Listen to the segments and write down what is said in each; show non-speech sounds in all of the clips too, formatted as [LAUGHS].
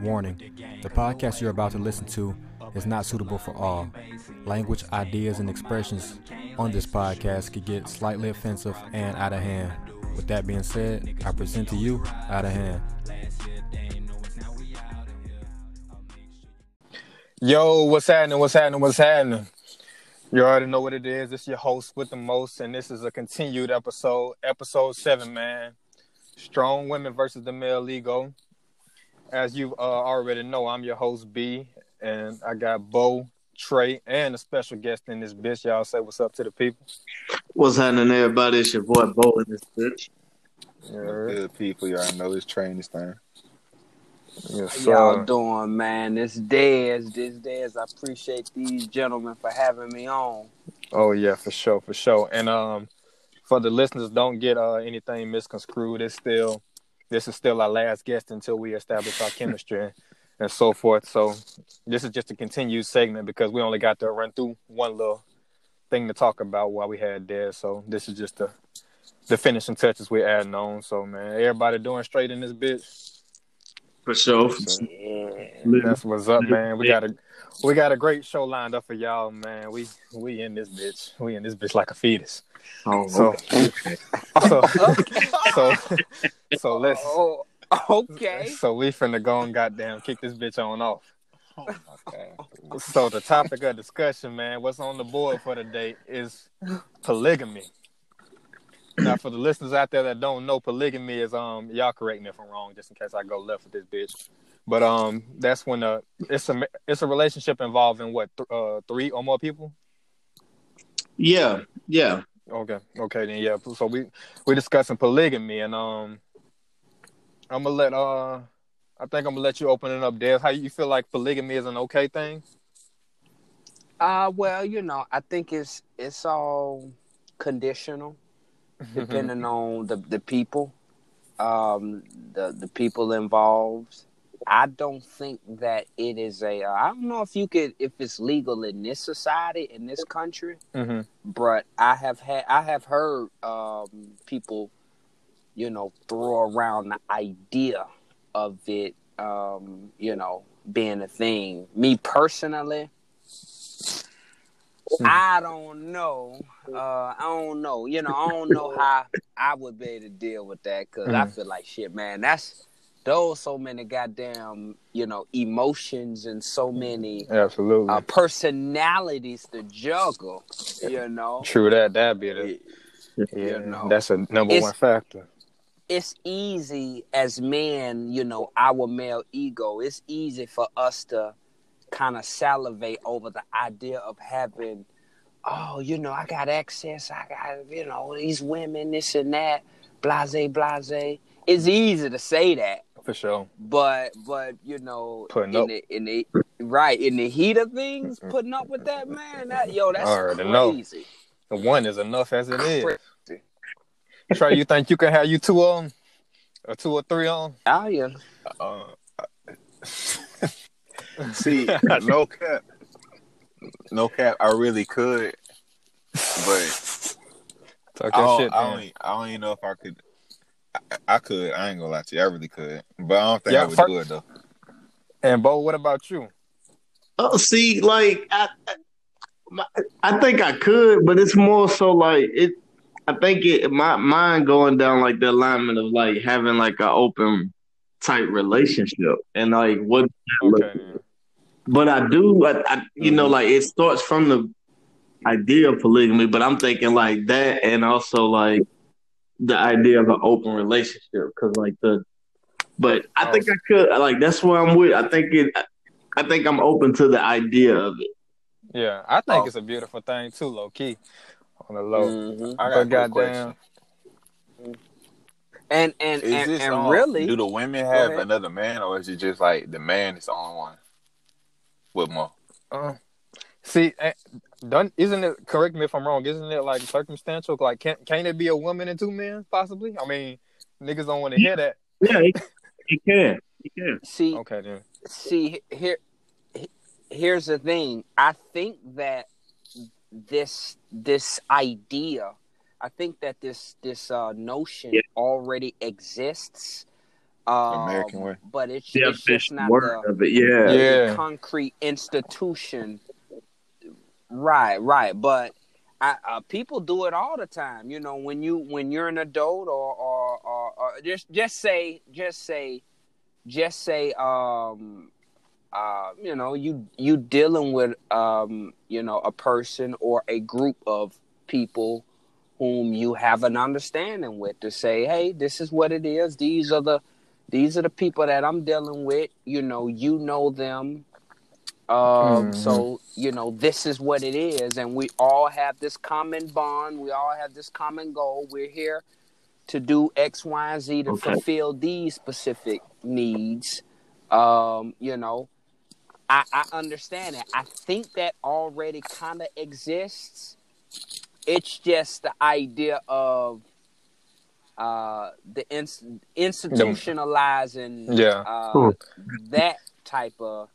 Warning The podcast you're about to listen to is not suitable for all. Language, ideas, and expressions on this podcast could get slightly offensive and out of hand. With that being said, I present to you Out of Hand. Yo, what's happening? What's happening? What's happening? You already know what it is. It's your host with the most, and this is a continued episode, episode seven, man. Strong women versus the male ego. As you uh, already know, I'm your host B, and I got Bo, Trey, and a special guest in this bitch. Y'all say what's up to the people. What's happening, everybody? It's your boy Bo in this bitch. Yeah, Good people, y'all know this train this thing. yes, How y'all sir. doing, man? This Dez, this Dez. I appreciate these gentlemen for having me on. Oh yeah, for sure, for sure. And um, for the listeners, don't get uh anything misconstrued. It's still this is still our last guest until we establish our chemistry and so forth. So this is just a continued segment because we only got to run through one little thing to talk about while we had there. So this is just the the finishing touches we're adding on. So man, everybody doing straight in this bitch. For sure. Yeah. That's what's up, man. We got a we got a great show lined up for y'all, man. We we in this bitch. We in this bitch like a fetus. Oh, So okay. [LAUGHS] [LAUGHS] so so so let's Oh, okay. so we finna go and goddamn kick this bitch on off. Okay. So the topic of discussion, man, what's on the board for today is polygamy. Now, for the listeners out there that don't know, polygamy is um y'all correct me if I'm wrong, just in case I go left with this bitch. But um, that's when uh it's a it's a relationship involving what th- uh three or more people. Yeah, yeah. Okay, okay then yeah. So we we discussing polygamy and um, I'm gonna let uh, I think I'm gonna let you open it up, Dave. How you feel like polygamy is an okay thing? Uh, well, you know, I think it's it's all conditional, [LAUGHS] depending on the the people, um, the the people involved. I don't think that it is a. Uh, I don't know if you could if it's legal in this society in this country. hmm but I have had I have heard um, people, you know, throw around the idea of it, um, you know, being a thing. Me personally, Hmm. I don't know. Uh, I don't know. You know, I don't know how I would be able to deal with that because I Mhm. feel like shit, man. That's those so many goddamn you know emotions and so many Absolutely. uh, personalities to juggle. You know, True that. That'd be the you yeah. know. That's a number It's- one factor. it's easy as men, you know, our male ego. It's easy for us to kind of salivate over the idea of having, oh, you know, I got access. I got, you know, these women, this and that, blase, blase. It's easy to say that, For sure. but but you know, Putting in up. the in the right in the heat of things, mm-hmm. putting up with that man, that yo, that's I already know. crazy. The one is enough as it is. Crazy. Trey, you think you can have you two on, or two or three on? Oh yeah. Uh, uh [LAUGHS] see, no cap, no cap. I really could, but Talk I that don't, shit. I, don't, I don't even know if I could. I, I could. I ain't gonna lie to you. I really could, but I don't think Yeah, I would fir- do it though. And Bo, what about you? Oh, see, like I, I- I think I could, but it's more so like it. I think it my mind going down like the alignment of like having like an open type relationship and like what. Okay. But I do, I, I you know, mm-hmm. like it starts from the idea of polygamy, but I'm thinking like that, and also like the idea of an open relationship, because like the. But I think I could, like that's where I'm with. I think it. I think I'm open to the idea of it. Yeah, I think Oh. it's a beautiful thing too, low key. On the low. Mhm. I got But a goddamn. And and Is and, this and really, Do the women have another man, or is it just like the man is the only one with more? Uh, see, eh, done, isn't it? Correct me if I'm wrong. Isn't it like circumstantial? Like, can can it be a woman and two men possibly? I mean, niggas don't want to hear that. Yeah, it, it can. It can. see Okay, then. see here here's the thing. I think that this this idea, I think that this this uh, notion Yeah. already exists Um, American way. but it's, The it's just not word the, of it. Yeah. Yeah. concrete institution. Right, right. But I, uh, people do it all the time. You know, when you when you're an adult, or or, or, or just just say just say just say um uh you know you you dealing with um you know a person or a group of people whom you have an understanding with to say hey this is what it is these are the these are the people that I'm dealing with you know you know them um Mhm. so you know this is what it is and we all have this common bond we all have this common goal we're here to do X, Y, and Z to Okay. fulfill these specific needs. Um, you know, I, I understand it. I think that already kind of exists. It's just the idea of uh, the ins- institutionalizing Yeah. uh, Hmm. that type of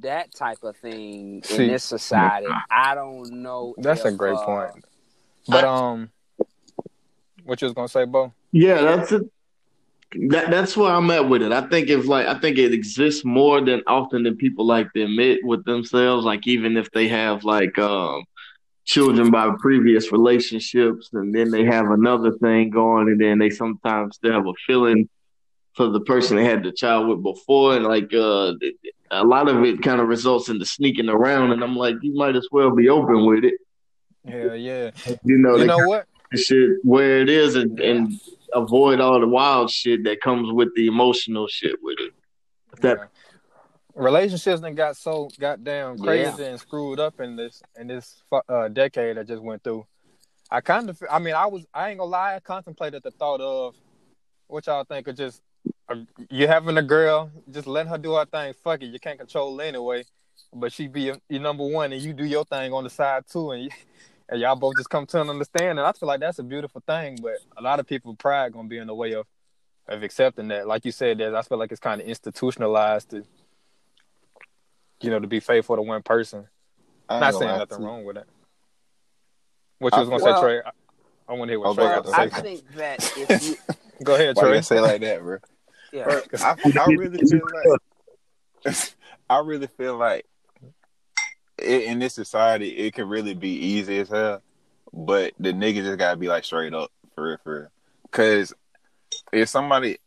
that type of thing See- in this society. I don't know. That's a great uh, point. But um, what you was gonna say, Bo? Yeah, that's it. That that's where I'm at with it. I think if like I think it exists more than often than people like to admit with themselves. Like even if they have like um children by previous relationships, and then they have another thing going, and then they sometimes still have a feeling for the person they had the child with before, and like uh, a lot of it kind of results into sneaking around. And I'm like, you might as well be open with it. Yeah, yeah. You know, You know what? shit where it is and, and avoid all the wild shit that comes with the emotional shit with it. That Yeah. relationships that got so goddamn Yeah. crazy and screwed up in this in this uh, decade I just went through. I kind of, I mean, I was, I ain't gonna lie, I contemplated the thought of what y'all think of just you having a girl, just let her do her thing. Fuck it, you can't control her anyway, but she be your, your number one, and you do your thing on the side too, and, you, [LAUGHS] and y'all both just come to an understanding. I feel like that's a beautiful thing, but a lot of people pride gonna be in the way of of accepting that. Like you said, that I feel like it's kind of institutionalized to you know, to be faithful to one person. I ain't Not saying nothing to wrong with that. What you was gonna Well- say, Trey? I, I want to hear what Oh, Trey go got to say. I think that if [LAUGHS] you, Go ahead, Why you Trey. gotta say like that, bro? Yeah, Bro, I, [LAUGHS] I really feel like [LAUGHS] I really feel like it, in this society it can really be easy as hell, but the nigga just gotta be like straight up for real, for real. Cause if somebody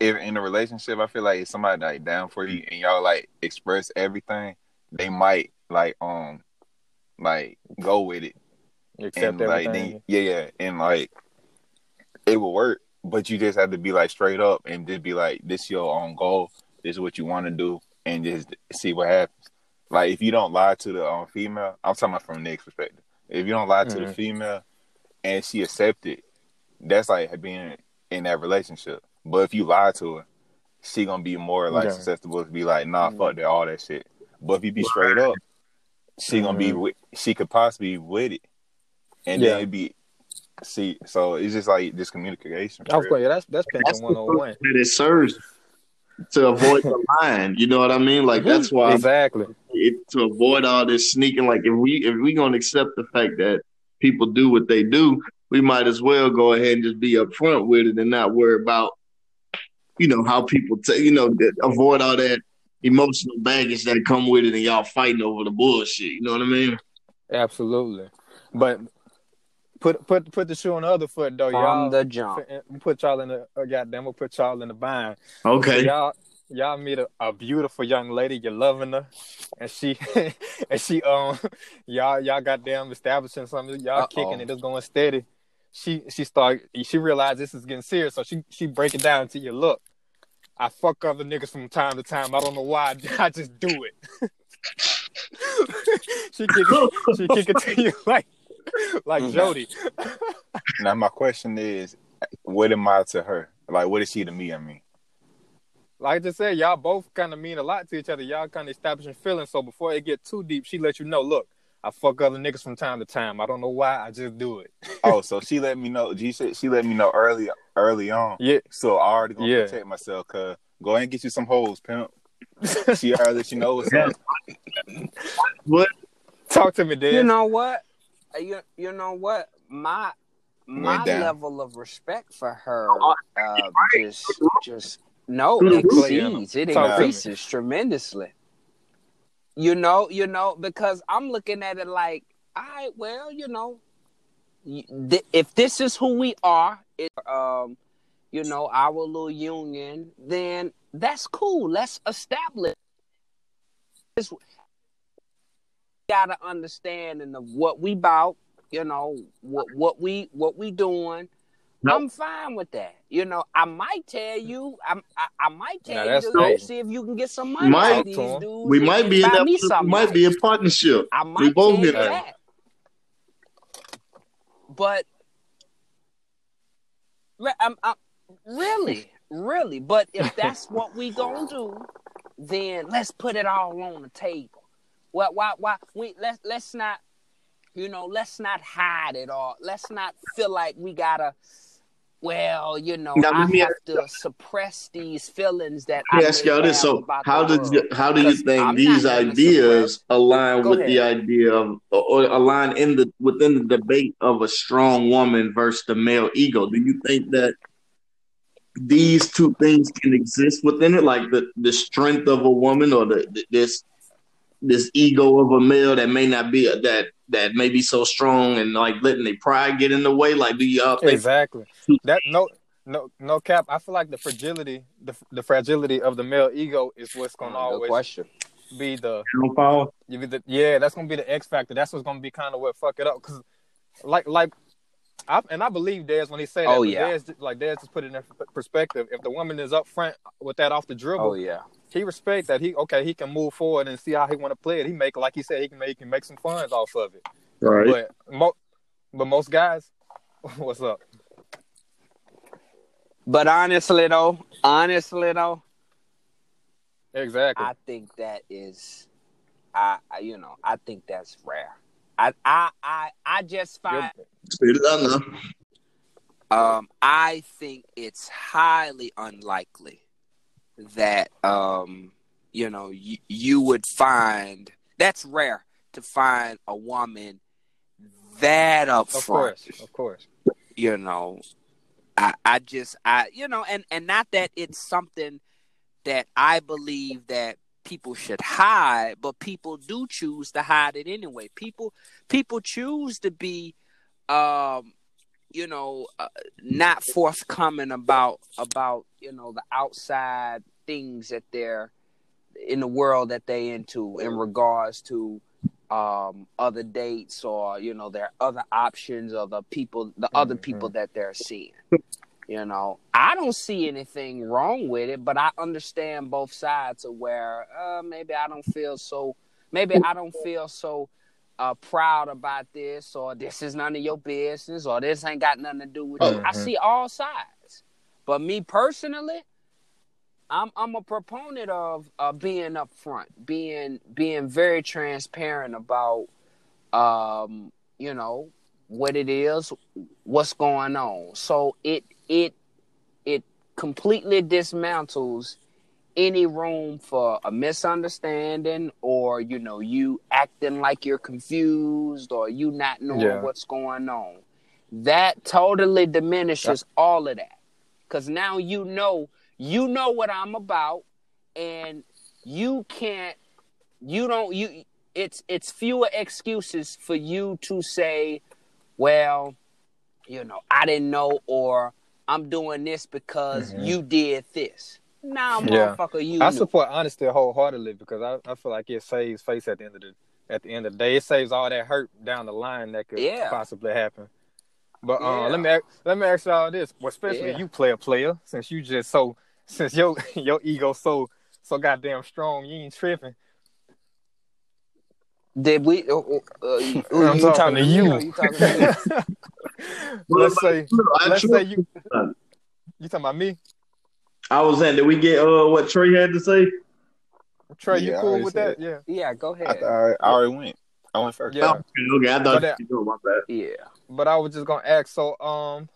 if in a relationship, I feel like if somebody like down for you and y'all like express everything, they might like um like go with it. Accept and like then, yeah, yeah, and like it will work, but you just have to be like straight up and just be like, this your own goal, this is what you want to do, and just see what happens. Like if you don't lie to the um, female, I'm talking about from Nick's perspective. If you don't lie to the Mhm. female and she accept it, that's like being in that relationship. But if you lie to her, she gonna be more like Yeah. susceptible to be like, nah, Mhm. fuck that, all that shit. But if you be straight up, she gonna be Mhm. with, she could possibly be with it, and Yeah. then it'd be see. So it's just like this communication. I was going, yeah, that's that's that's pinching one on one. that it serves to avoid the [LAUGHS] line. You know what I mean? Like that's why Exactly. it, to avoid all this sneaking. Like if we if we gonna accept the fact that people do what they do, we might as well go ahead and just be upfront with it and not worry about you know how people take you know avoid all that emotional baggage that come with it and y'all fighting over the bullshit. You know what I mean? Absolutely. But put put put the shoe on the other foot though, from y'all. the jump. Put y'all in the uh, goddamn. We'll put y'all in the bind. Okay. So y'all y'all meet a, a beautiful young lady, you're loving her, and she [LAUGHS] and she um [LAUGHS] y'all y'all goddamn establishing something, y'all Uh-oh. kicking it, it's going steady. She she start she realized this is getting serious, so she she break it down to you. Look, I fuck other niggas from time to time. I don't know why. [LAUGHS] I just do it. she kick it, she kick it to you like [LAUGHS] like Mhm. Jody. Now my question is, what am I to her? Like, what is she to me? I mean, Like I just said, y'all both kind of mean a lot to each other. Y'all kind of establishing feelings. So before it get too deep, she let you know, look, I fuck other niggas from time to time. I don't know why. I just do it. [LAUGHS] oh, so she let me know. She said she let me know early, early on. Yeah. So I already gonna Yeah. protect myself. Cause go ahead and get you some hoes, pimp. She already let you know what's up. What? [LAUGHS] Talk to me, dude. You know what? You you know what? My my level of respect for her uh, just just no Good exceeds it Talk to me. increases tremendously. You know you know because i'm looking at it like all right well you know th- if this is who we are it, um you know our little union then that's cool. Let's establish this got an understanding of what we about you know what what we what we doing Nope. i'm fine with that you know i might tell you i'm i, I might tell Now you to go see if you can get some money Might. out these Talk to 'em. dudes We might be in that. We might nice. be in partnership. I might We both tell you get that. that. But I'm, um, I'm, um, really, really. But if that's what we gonna do, then let's put it all on the table. Why, why, why? We let's let's not, you know, let's not hide it all. let's not feel like we gotta. Well, you know, Now, I have to suppress these feelings that I ask y'all this. So, how did world. how do you think I'm these ideas align Go with the idea of, or align in the within the debate of a strong woman versus the male ego? Do you think that these two things can exist within it, like the the strength of a woman or the- this this ego of a male that may not be that that may be so strong and like letting their pride get in the way? Like, do y'all think Exactly. That no no no cap. I feel like the fragility the the fragility of the male ego is what's gonna Good always question. be the downfall? you be the yeah that's gonna be the X factor. That's what's gonna be kind of what fuck it up because like like. I, and I believe Dez when he say that. Oh, yeah. Dez, like Dez just put it in perspective. If the woman is up front with that off the dribble, Oh yeah. He respect that he okay he can move forward and see how he want to play it. He make like he said he can make he can make some funds off of it. Right. But mo- but most guys, [LAUGHS] what's up? But honestly though, honestly though, Exactly. I think that is, I, I you know I think that's rare. I I I, I just find Straight it out now. um I think it's highly unlikely that um you know you, you would find that's rare to find a woman that up of front. course, of course. you know i i just i you know and and not that it's something that i believe that people should hide but people do choose to hide it anyway people people choose to be um you know uh, not forthcoming about about you know the outside things that they're in the world that they into in regards to um other dates or you know their other options or the people the other Mhm. people that they're seeing you know i don't see anything wrong with it but i understand both sides of where uh maybe i don't feel so maybe i don't feel so uh proud about this or this is none of your business or this ain't got nothing to do with you i Mhm. see all sides but me personally I'm I'm a proponent of uh, being upfront, being being very transparent about um, you know, what it is, what's going on. So it it it completely dismantles any room for a misunderstanding or you know you acting like you're confused or you not knowing Yeah. what's going on. That totally diminishes all of that. Cuz now you know you know what I'm about and you can't you don't you it's it's fewer excuses for you to say well you know i didn't know or i'm doing this because Mhm. you did this nah Yeah. motherfucker you I support honesty wholeheartedly because I, I feel like it saves face at the end of the at the end of the day. It saves all that hurt down the line that could Yeah. possibly happen. But uh, Yeah. let me ask, let me ask y'all this, well, especially Yeah. you player player, since you just so since your [LAUGHS] your ego so so goddamn strong, you ain't tripping. did we uh, uh, uh, [LAUGHS] you, I'm you talking to me you. or you talking to me? [LAUGHS] let's say let's say you you talking about me, I was saying, did we get uh what Trey had to say? Trey? you Yeah, I cool with said that? Yeah, yeah go I, ahead I, I already went. I went first. yeah. Okay, okay, I But thought that- you know my bad. yeah But I was just gonna ask. So, um,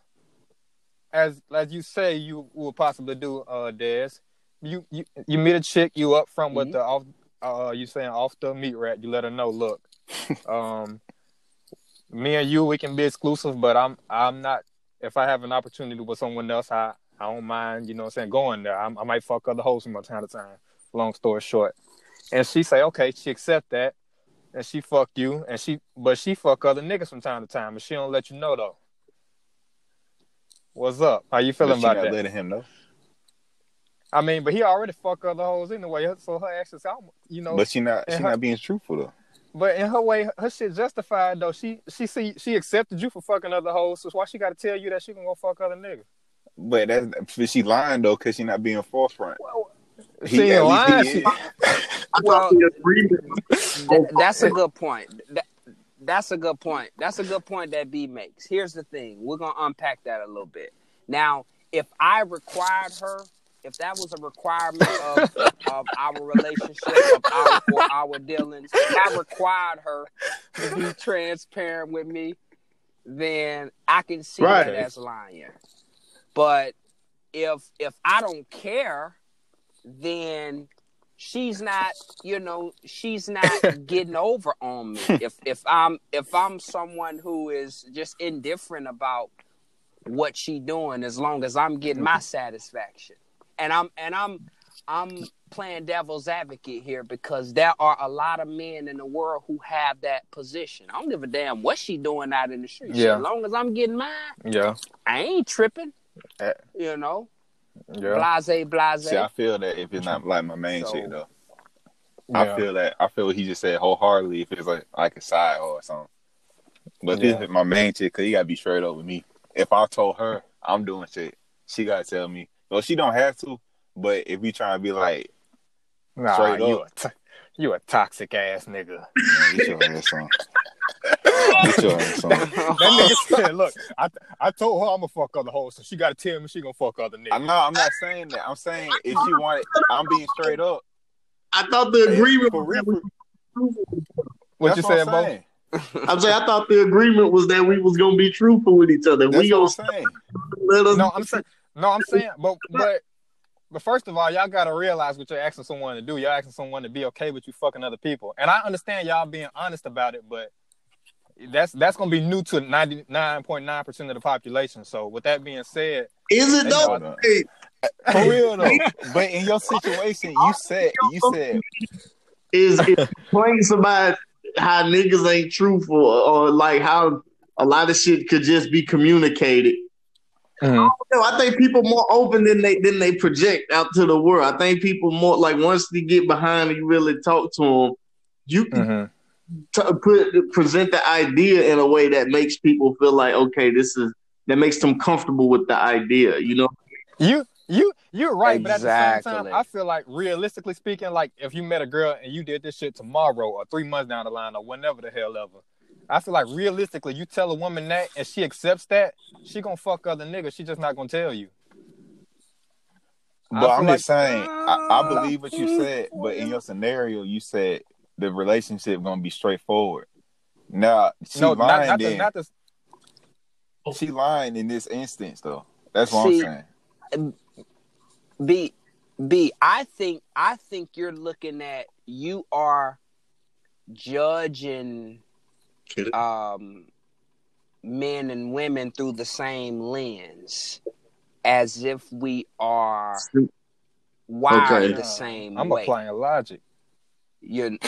as as you say, you will possibly do, uh, Dez. You you you meet a chick, you up front with Mhm. the off, uh, you saying off the meat rat. You let her know, look, [LAUGHS] um, me and you, we can be exclusive, but I'm I'm not. If I have an opportunity with someone else, I I don't mind. You know, what I'm saying going there. I, I might fuck other hoes from time to time. Long story short, and she say, okay, she accept that, and she fuck you, and she but she fuck other niggas from time to time, and she don't let you know though. What's up? How you feeling about not that? letting him know. I mean, but he already fuck other hoes anyway, so her actions, you know. But she not she her- not being truthful though. But in her way, her shit justified though. She she see she accepted you for fucking other hoes, so why she got to tell you that she gonna go fuck other niggas? But that's she lying though, cause she not being forthright. Well, He- she ain't at least lying. he She, Well- thought the agreement. Th- that's a good point. That, that's a good point. That's a good point that B makes. Here's the thing. We're gonna unpack that a little bit. Now, if I required her, if that was a requirement of, of our relationship, of our for our dealings, if I required her to be transparent with me, then I can see Right. that as lying. But if if I don't care, then she's not you know she's not [LAUGHS] getting over on me. If if i'm if i'm someone who is just indifferent about what she doing as long as i'm getting my satisfaction. And i'm and i'm i'm playing devil's advocate here because there are a lot of men in the world who have that position. I don't give a damn what she doing out in the street. Yeah. as long as i'm getting mine yeah, i ain't tripping. You know yeah, blase blase See, I feel that if it's not like my main So- chick though. yeah. I feel that I feel what he just said wholeheartedly if it's like like a side or something. But Yeah. this is my main chick, cause he gotta be straight up with me. If I told her I'm doing shit, she gotta tell me. Well, she don't have to, but if we trying to be like, Nah, Straight you up. a t- you a toxic ass nigga. man, [LAUGHS] get your ass on. Get your ass on. That nigga [LAUGHS] said, "Look, I I told her I'm gonna fuck other hoes, so she got to tell me she gonna fuck other I niggas." know I'm not saying that. I'm saying if she wanted, I'm being straight up. I thought the agreement For was real, that we for- What you said, I'm Bo? I'm saying I thought the agreement was that we was gonna be truthful with each other. That's we gonna I'm saying. let us. No, I'm saying, no, I'm saying, but but but first of all, y'all gotta realize what you're asking someone to do. Y'all asking someone to be okay with you fucking other people, and I understand y'all being honest about it, but that's that's gonna be new to 99.9 percent of the population. So with that being said, Is it though? Hey, [LAUGHS] For real though. [LAUGHS] But in your situation, you said you said is is explain somebody how niggas ain't truthful or like how a lot of shit could just be communicated. No, I think people more open than they than they project out to the world. I think people more like once they get behind and you really talk to them, you can Mhm. T- put present the idea in a way that makes people feel like okay, this is that makes them comfortable with the idea. You know, you you you're right, but at the same time, I feel like realistically speaking, like if you met a girl and you did this shit tomorrow or three months down the line or whenever the hell ever. I feel like realistically, you tell a woman that and she accepts that, she gonna fuck other niggas. She just not gonna tell you. But I'm feel just saying, I, I ah. believe what you said, but in your scenario, you said the relationship gonna be straightforward. Now she no, lying not the, then. not the she lying in this instance though. That's what See, I'm saying. B B I think I think you're looking at you are judging um men and women through the same lens as if we are wired Okay. the same I'm way. applying logic. You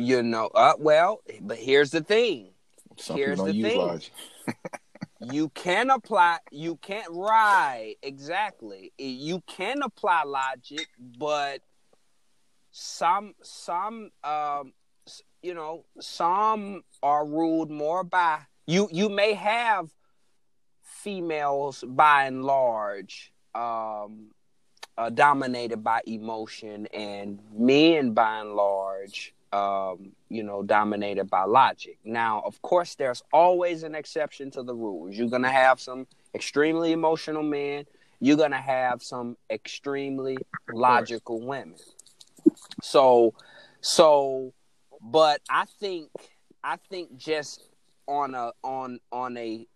you know uh well, but here's the thing. Some here's the thing. [LAUGHS] [LAUGHS] you can apply you can't right exactly you can apply logic but some some um you know some are ruled more by you you may have females by and large um uh, dominated by emotion and men by and large um, you know, dominated by logic. Now, of course, there's always an exception to the rules. You're gonna have some extremely emotional men. You're gonna have some extremely logical women. So, so, but I think, I think just on a on on a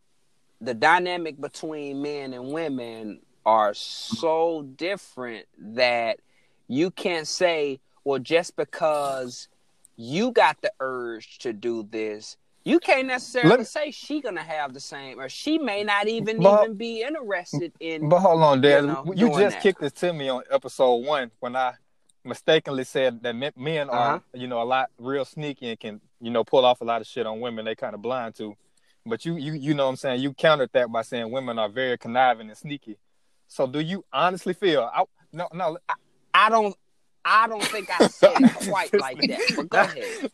the dynamic between men and women are so different that you can't say, well, just because you got the urge to do this You can't necessarily me- say she gonna have the same, or she may not even But- even be interested in. But hold on, Dad. You know, You, just that. kicked it to me on episode one when I mistakenly said that men, men Uh-huh. are, you know, a lot real sneaky and can, you know, pull off a lot of shit on women they kind of blind to. But you, you, you know what I'm saying? You countered that by saying women are very conniving and sneaky. So do you honestly feel? I, no, no. I don't. I don't think I said [LAUGHS] it quite like that. But go ahead.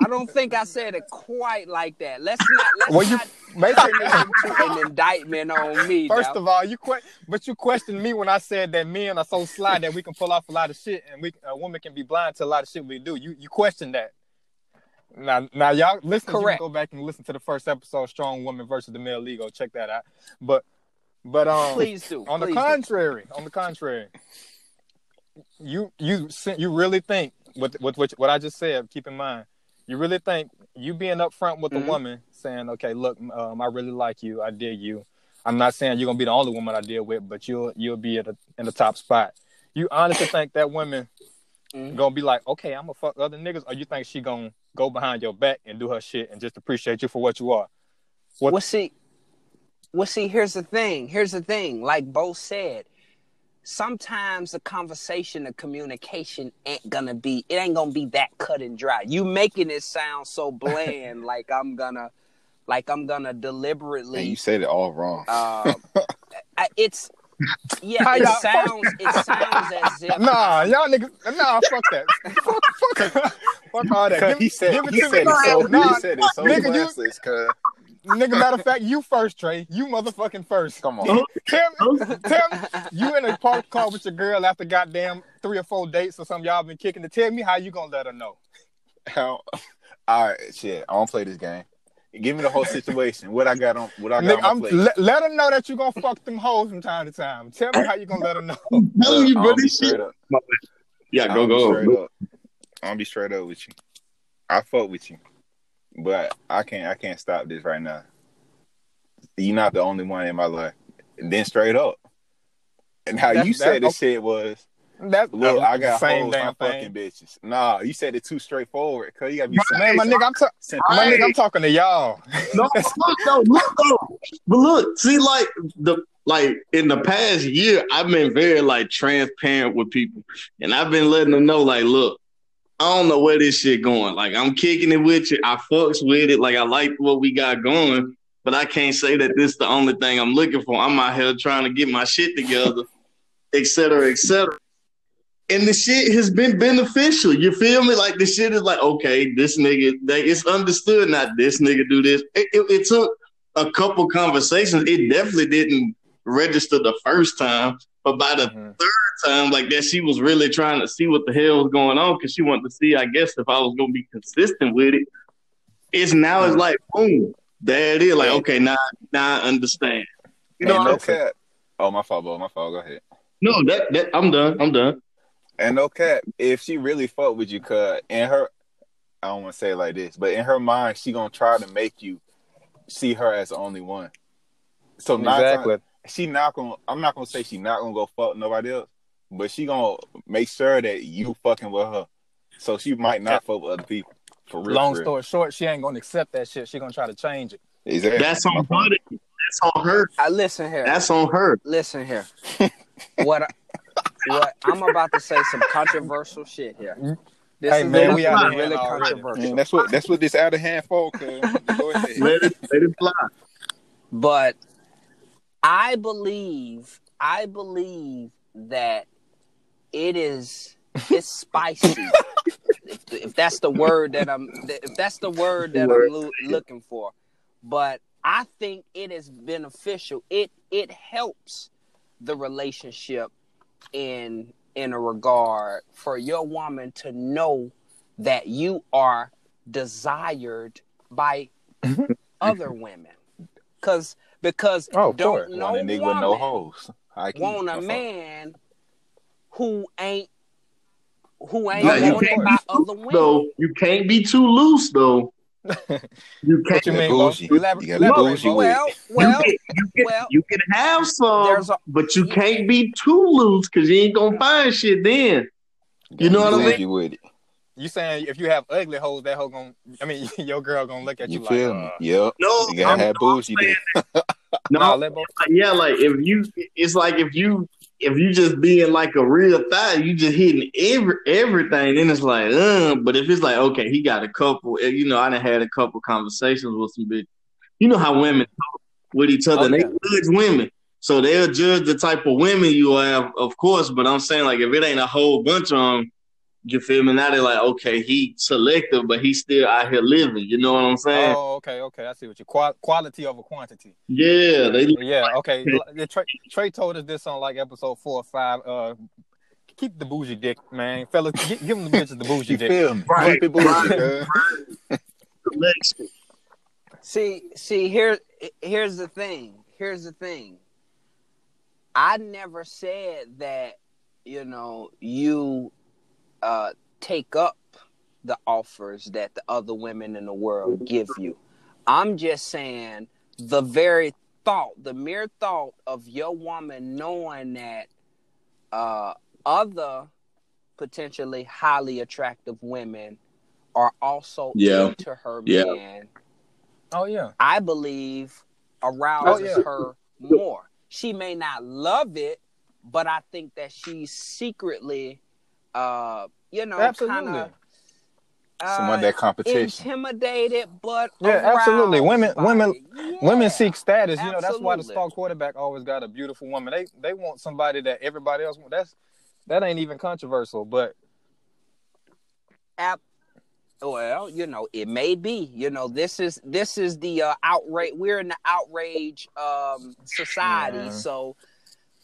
I don't think I said it quite like that. Let's not. Let's Well, you- not basically- turn this into an indictment on me. First dawg. of all, you que- but you questioned me when I said that men are so sly that we can pull off a lot of shit, and we a woman can be blind to a lot of shit we do. You you questioned that. Now now y'all listen. Correct. go back and listen to the first episode, "Strong Woman versus the Male Ego." Check that out. But but um, please do. on the please do. contrary, on the contrary, you you you really think with with what what I just said? Keep in mind, you really think you being upfront with Mhm. the woman, saying, "Okay, look, um, I really like you, I dig you." I'm not saying you're gonna be the only woman I deal with, but you'll you'll be at a, in the top spot. You honestly think that woman Mhm. gonna be like, "Okay, I'm gonna fuck other niggas," or you think she gonna go behind your back and do her shit and just appreciate you for what you are? What- Well, see, well, see. Here's the thing. Here's the thing. Like Bo said, sometimes the conversation, the communication ain't gonna be. It ain't gonna be that cut and dry. You making it sound so [LAUGHS] bland, like I'm gonna, like I'm gonna deliberately. And you said it all wrong. uh, I- it's yeah. It sounds. It [LAUGHS] sounds as if Nah, y'all niggas, nah, fuck that. fuck, fuck, fuck all that. Give, he said give it he to said me. it so Nah, he said it so nigga, you- classless, cuz. Nigga, matter of fact, you first, Trey. You motherfucking first. Come on. Tell me, tell you in a park car with your girl after goddamn three or four dates or something y'all been kicking to tell me how you gonna let her know. How all right, shit. I don't play this game. Give me the whole situation. What I got on what I got Nigga, on I'm, my plate. let, let her know that you gonna fuck them hoes from time to time. Tell me how you gonna let her know. I'm telling Look, you, I'm bro. gonna be This straight shit. up. Yeah, go go. I'm gonna be straight up with you. I fuck with you, but I can't. I can't stop this right now. You're not the only one in my life. And then straight up, and how That's- you said that's- this shit was, That's look, I got same hoes, damn I'm thing. fucking bitches. Nah, you said it too straightforward. Cause you gotta be Man, my nigga, I'm, ta- simple. my nigga, I'm talking to y'all. No, but [LAUGHS] look though, look though. But look, see, like the like in the past year, I've been very like transparent with people, and I've been letting them know, like, look, I don't know where this shit going. Like, I'm kicking it with you. I fucks with it. Like, I like what we got going, but I can't say that this the only thing I'm looking for. I'm out here trying to get my shit together, [LAUGHS] et cetera, et cetera. And the shit has been beneficial. You feel me? Like the shit is like, okay, this nigga, they, it's understood. Not this nigga do this. It, it, it took a couple conversations. It definitely didn't register the first time, but by the Mhm. time, like that, she was really trying to see what the hell was going on because she wanted to see, I guess, if I was gonna be consistent with it. It's now it's like, boom, there it is. Like, okay, now, now I understand. You know, and no what I'm- cap. Oh my fault, bro. My fault. Go ahead. no, that that I'm done. I'm done. And no cap, if she really fuck with you, cuz in her, I don't want to say it like this, but in her mind, she gonna try to make you see her as the only one. So nine Exactly. times- she not gonna. I'm not gonna say she not gonna go fuck nobody else, but she gonna make sure that you fucking with her. So she might not fuck with other people. For real. Long for real. story short, she ain't gonna accept that shit. She gonna try to change it. Exactly. That's on her. That's on her. I listen here. That's on her. listen here. [LAUGHS] what I, what I'm about to say some controversial shit here. Mm-hmm. This Hey, is man, we be out really controversial. Man, that's what that's what this out of hand for. cuz. Go ahead. Let it, let it fly. But I believe I believe that it is it's spicy. if, if that's the word that I'm if that's the word that I'm lo- looking for. But I think it is beneficial. It it helps the relationship in in a regard for your woman to know that you are desired by [LAUGHS] other women. Cause because Oh, don't course. no Want a nigga woman with no hoes. I want a fault. man who ain't who ain't Nah, you wanted can't by other women. Though you can't be too loose though. [LAUGHS] You What can't. you Yeah, mean, Bo? bougie. Elabor- You gotta be elaborate, bougie Bo. with it. well, You well, can, you, can, well, you can have some, a but you can't be too loose because you ain't gonna find shit then. You know what I Gotta mean? bougie with it. You saying if you have ugly hoes, that hoe gonna I mean [LAUGHS] your girl gonna look at you, You like feel me? uh, Yep. No, You gotta I'm- have bougie. saying- dick. [LAUGHS] no, both yeah, like if you, it's like if you, if you just being like a real thigh, you just hitting every everything. Then it's like, uh. But if it's like, okay, he got a couple. eh, You know, I done had a couple conversations with some bitch. You know how women talk with each other. Oh, they judge women, so they'll judge the type of women you have, of course. But I'm saying like if it ain't a whole bunch of them. You feel me? Now they're like, okay, he selective, but he's still out here living. You know what I'm saying? Oh, okay, okay. I see what you Qual- quality over quantity. Yeah, they Yeah, okay. Trey, Trey told us this on like episode four or five. Uh, keep the bougie dick, man, fellas. Give, give them the bitches the bougie You dick. feel me? Right, Keep bougie, right. cuz. selection. See, see, here, here's the thing. Here's the thing. I never said that, you know, you uh, take up the offers that the other women in the world give you. I'm just saying the very thought, the mere thought of your woman knowing that uh, other potentially highly attractive women are also Yeah. into her Yeah. man Oh yeah. I believe arouses Oh, yeah. her more. She may not love it, but I think that she's secretly, uh, you know, Absolutely. kind of Someone that competition. intimidated, but Yeah, absolutely. Women- by women- Yeah. Women seek status. You know, that's why the Absolutely. star quarterback always got a beautiful woman. They they want somebody that everybody else want. That's that ain't even controversial. But Ab- well, you know, it may be. You know, this is this is the uh, outrage. We're in the outrage um, society, Yeah. so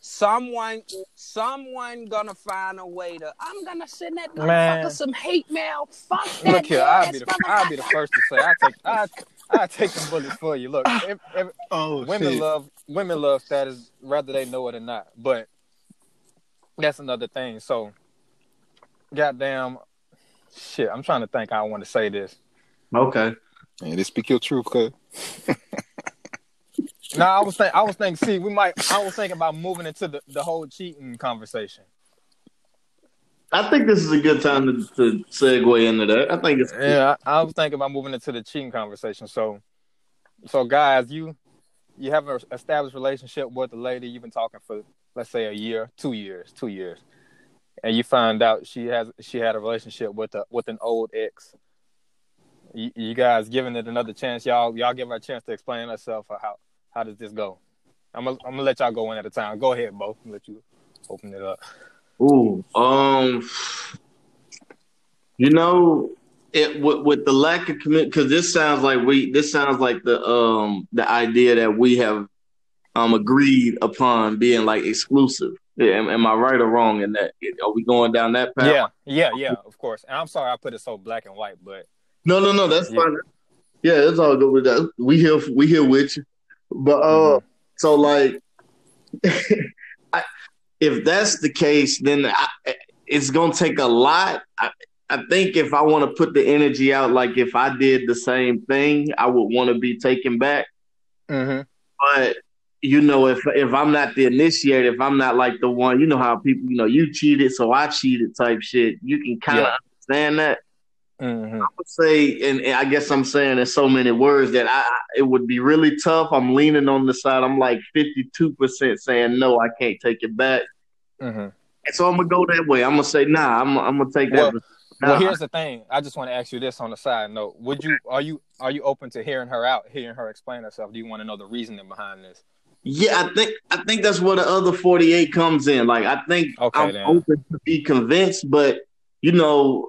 someone, someone gonna find a way to. I'm gonna send that Man. motherfucker some hate mail. Fuck that. look here, I'll be the I'll be the first to say I take I I take them bullets for you. Look, ah. ev- ev- Oh, women love women love status whether they know it or not. But that's another thing. So, goddamn, shit. I'm trying to think how I want to say this. Okay. Man, just speak your truth, cuz. [LAUGHS] No, I was think I was thinking. See, we might. I was thinking about moving into the, the whole cheating conversation. I think this is a good time to, to segue into that. I think it's Yeah, I, I was thinking about moving into the cheating conversation. So, so guys, you you have an established relationship with a lady. You've been talking for let's say a year, two years, two years, and you find out she has she had a relationship with a with an old ex. You, you guys giving it another chance, y'all. Y'all give her a chance to explain herself. Or how how does this go? I'm gonna I'm gonna let y'all go in at a time. Go ahead, Bo. Let you open it up. Ooh, um, you know, it with, with the lack of commit because this sounds like we this sounds like the um the idea that we have um agreed upon being like exclusive. Yeah, am, am I right or wrong in that? Are we going down that path? Yeah, yeah, yeah. Of course. And I'm sorry I put it so black and white, but No, no, no. That's Yeah. fine. Yeah, it's all good with that. We here, we here with you. But uh, so like, [LAUGHS] I, if that's the case, then I, it's gonna take a lot. I, I think if I want to put the energy out, like if I did the same thing, I would want to be taken back. mm-hmm. But you know, if if I'm not the initiator, if I'm not like the one, you know how people, you know, you cheated, so I cheated type shit. You can kind of Yeah. understand that. Mm-hmm. I would say, and, and I guess I'm saying in so many words that I, I- it would be really tough. I'm leaning on the side. I'm like 52% saying no, I can't take it back. Mm-hmm. And so I'm gonna go that way. I'm gonna say nah. I'm I'm gonna take that. Well, nah. Well, here's the thing. I just want to ask you this on the side note. Would you are you are you open to hearing her out, hearing her explain herself? Do you want to know the reasoning behind this? yeah, I think I think that's where the other 48 comes in. Like I think Okay, I'm then. open to be convinced, but you know,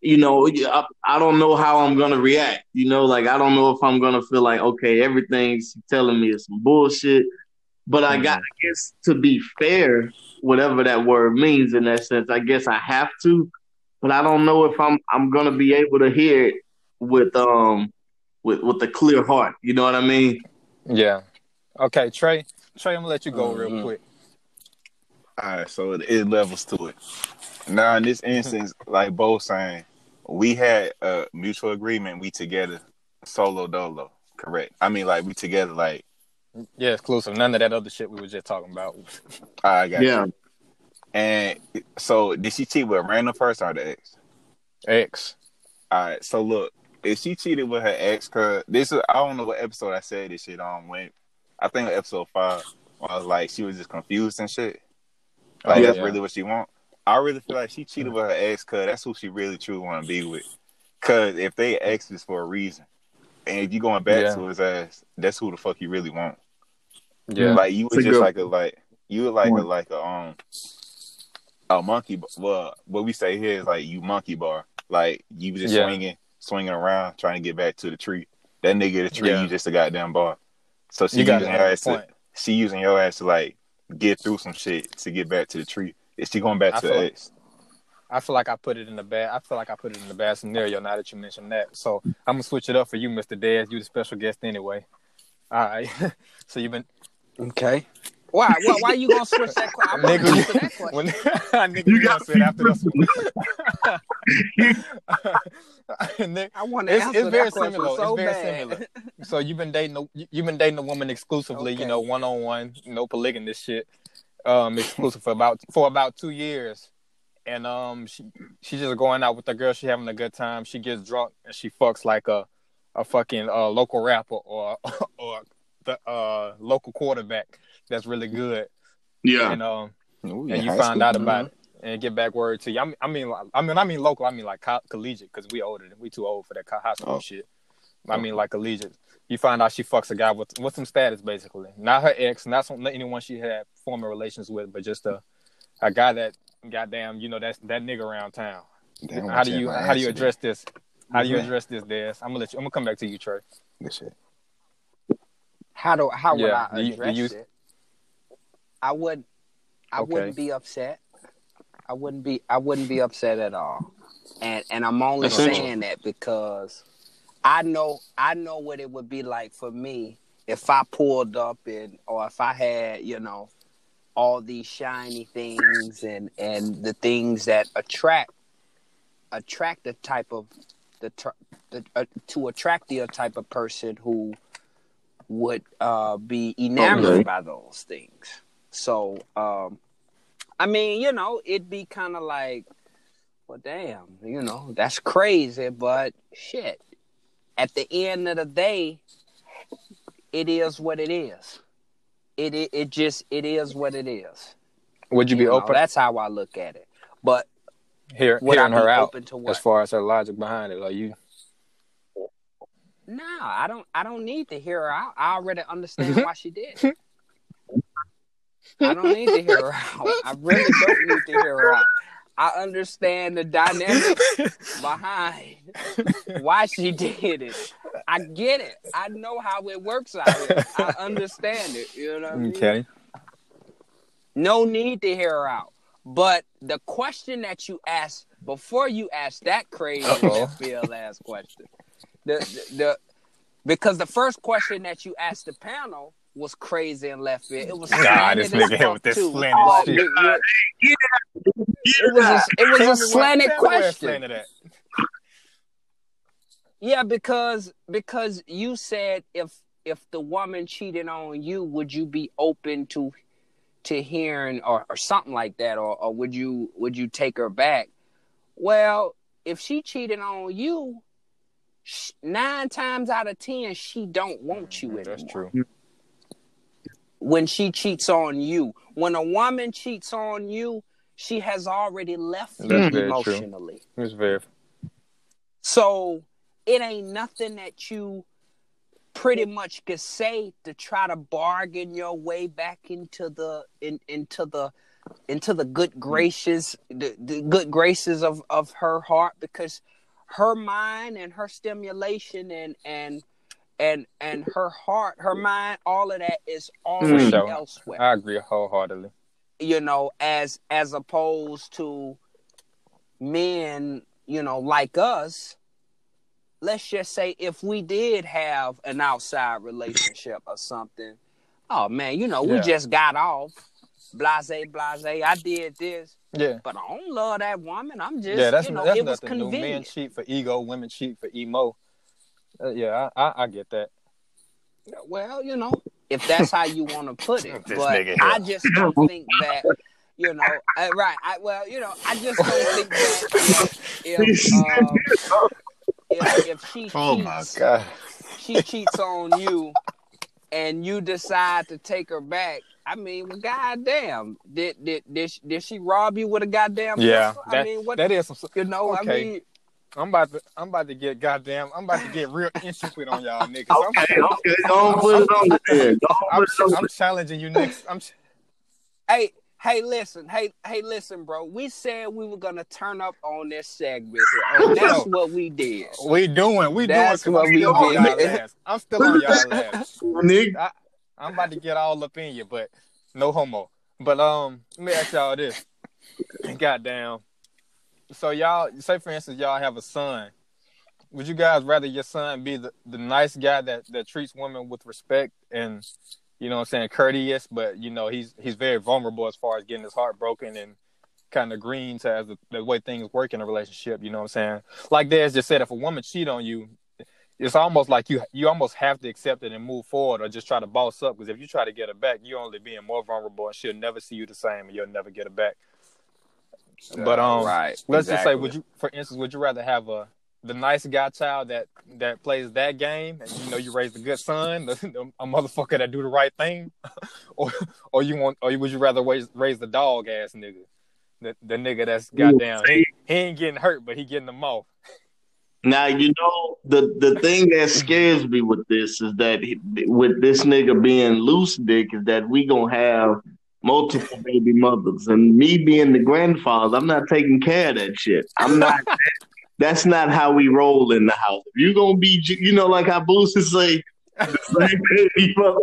you know, I, I don't know how I'm gonna react. You know, like I don't know if I'm gonna feel like okay, everything's telling me is some bullshit. But I got, I guess, to be fair, whatever that word means in that sense, I guess I have to. But I don't know if I'm I'm gonna be able to hear it with um with with a clear heart. You know what I mean? Yeah. Okay, Trey. Trey, I'm gonna let you go real Mhm. quick. All right, so it, it levels to it. Now, in this instance, like both saying, we had a mutual agreement. We together, solo dolo. Correct. I mean, like we together. Like Yeah, exclusive. None of that other shit we were just talking about. Ah, I got Yeah. you. And so, did she cheat with a random person or the ex? X. All right, so look, if she cheated with her ex, cause this is I don't know what episode I said this shit on when I think episode five. When I was like, she was just confused and shit. Like Oh, that's yeah. really what she want. I really feel like she cheated with her ex, cause that's who she really truly want to be with. Cause if they ex is for a reason, and if you going back Yeah. to his ass, that's who the fuck you really want. Yeah. Like you It's was just good like a like you were like a like a um a monkey. b- Well, what we say here is like you monkey bar. Like you was just Yeah. swinging, swinging around, trying to get back to the tree. That nigga the tree, Yeah. you just a goddamn bar. So she you using your a ass point. to she using your ass to like get through some shit to get back to the tree. Is she going back I to feel the like- ex? I feel like I put it in the bad. I feel like I put it in the bad scenario now that you mentioned that. So I'm gonna switch it up for you, Mister Dez. You the special guest anyway. All right. [LAUGHS] so you've been Okay. Why? Why, why you gonna switch that question? I want to nigga. answer that question. When, [LAUGHS] nigga, you got- got said after this. [LAUGHS] Nick, I want to It's- answer it's very that question similar. so It's very bad. similar. so you've been dating a, you- you've been dating a woman exclusively, you know, one on one, no polygamous shit, um, [LAUGHS] exclusive for about for about two years, and um, she she's just going out with the girl, she having a good time, she gets drunk and she fucks like a a fucking uh, local rapper or [LAUGHS] or the uh local quarterback that's really good, Yeah. and um, Ooh, and you find out about it and get back word to you. I mean, I mean, I mean, I mean local. I mean like co- collegiate because we older. than We too old for that co- high school Oh. shit. I mean like collegiate. You find out she fucks a guy with with some status, basically. Not her ex, not some not anyone she had former relations with, but just a a guy that goddamn, you know, that's that nigga around town. Damn, how do you how do you answer address this? How do you address this, Dez? I'm gonna let you. I'm gonna come back to you, Trey. then. Good shit. How do how would Yeah, I do you- address you- it? I would I Okay. wouldn't be upset. I wouldn't be I wouldn't be upset at all. And and I'm only saying that because I know I know what it would be like for me if I pulled up and or if I had, you know, all these shiny things and and the things that attract attract the type of the, the uh, to attract the type of person who would uh, be enamored Okay. by those things. So, um, I mean, you know, it'd be kind of like, well, damn, you know, that's crazy, but shit. At the end of the day, it is what it is. It it, it just it is what it is. Would you be know, open That's how I look at it. But here hearing her out open to what? as far as her logic behind it? Like you, No, I don't. I don't need to hear her out. I already understand [LAUGHS] why she did. I don't need to hear her out. I really don't need to hear her out. I understand the dynamic [LAUGHS] behind why she did it. I get it. I know how it works out here. I understand it. You know what I mean? okay. No need to hear her out. But the question that you asked before you asked that crazy Uh-oh. field ass question, the, the the because the first question that you asked the panel was crazy and left field. It was God, this nigga here with this too. slanted shit. you- uh, you- It was a, it was a slanted tell me where it's question. Yeah, because because you said if if the woman cheated on you, would you be open to to hearing or, or something like that, or, or would you would you take her back? Well, if she cheated on you, sh- nine times out of ten, she don't want you mm, anymore. That's true. When she cheats on you, when a woman cheats on you, she has already left you true. emotionally. It's very So it ain't nothing that you pretty much could say to try to bargain your way back into the in, into the into the good graces the, the good graces of of her heart because her mind and her stimulation and and and and her heart her mind all of that is already sure. elsewhere I agree wholeheartedly. You know, as as opposed to men, you know, like us. Let's just say if we did have an outside relationship or something, oh man, you know, we Yeah. just got off, blase, blase. I did this, Yeah. but I don't love that woman. I'm just, yeah, that's you know, that's it was nothing new. Men cheat for ego, women cheat for emo. Uh, yeah, I, I I get that. Well, you know, if that's how you want to put it, but I just don't think that you know, uh, right? I, well, you know, I just don't think that if um, if, if she [LAUGHS] Oh cheats, my god. she cheats on you, and you decide to take her back. I mean, well, goddamn, did did did she, did she rob you with a goddamn? Yeah, pistol? that, I mean, what that is some. you know? I okay. mean, I'm about to I'm about to get goddamn I'm about to get real intricate on y'all niggas. I'm, Okay, okay, don't put it on there. I'm, on I'm challenging you next. I'm hey, hey, listen, hey, hey, listen, bro. We said we were gonna turn up on this segment, here, and that's what we did. we doing we That's doing. what I'm we still on did. y'all ass. I'm still on y'all [LAUGHS] ass. nigga. I'm about to get all up in you, but no homo. But um, let me ask y'all this. Goddamn. So y'all say for instance y'all have a son. Would you guys rather your son be the, the nice guy that, that treats women with respect and you know what I'm saying courteous, but you know he's he's very vulnerable as far as getting his heart broken and kind of green to as the, the way things work in a relationship, you know what I'm saying? Like Dez just said, if a woman cheat on you, it's almost like you you almost have to accept it and move forward or just try to boss up because if you try to get her back you're only being more vulnerable and she'll never see you the same and you'll never get her back but um right. let's just say would you for instance would you rather have a the nice guy child that that plays that game and you know you raised a good son [LAUGHS] a motherfucker that do the right thing? [LAUGHS] Or or you want or would you rather raise raise the dog ass nigga the, the nigga that's goddamn he, he ain't getting hurt but he getting the off Now you know the the thing that scares me with this is that he, with this nigga being loose dick is that we gonna have multiple baby mothers and me being the grandfather, I'm not taking care of that shit. I'm not. [LAUGHS] that's not how we roll in the house. If you gonna be, you know, like how Boosie say, the same baby mother.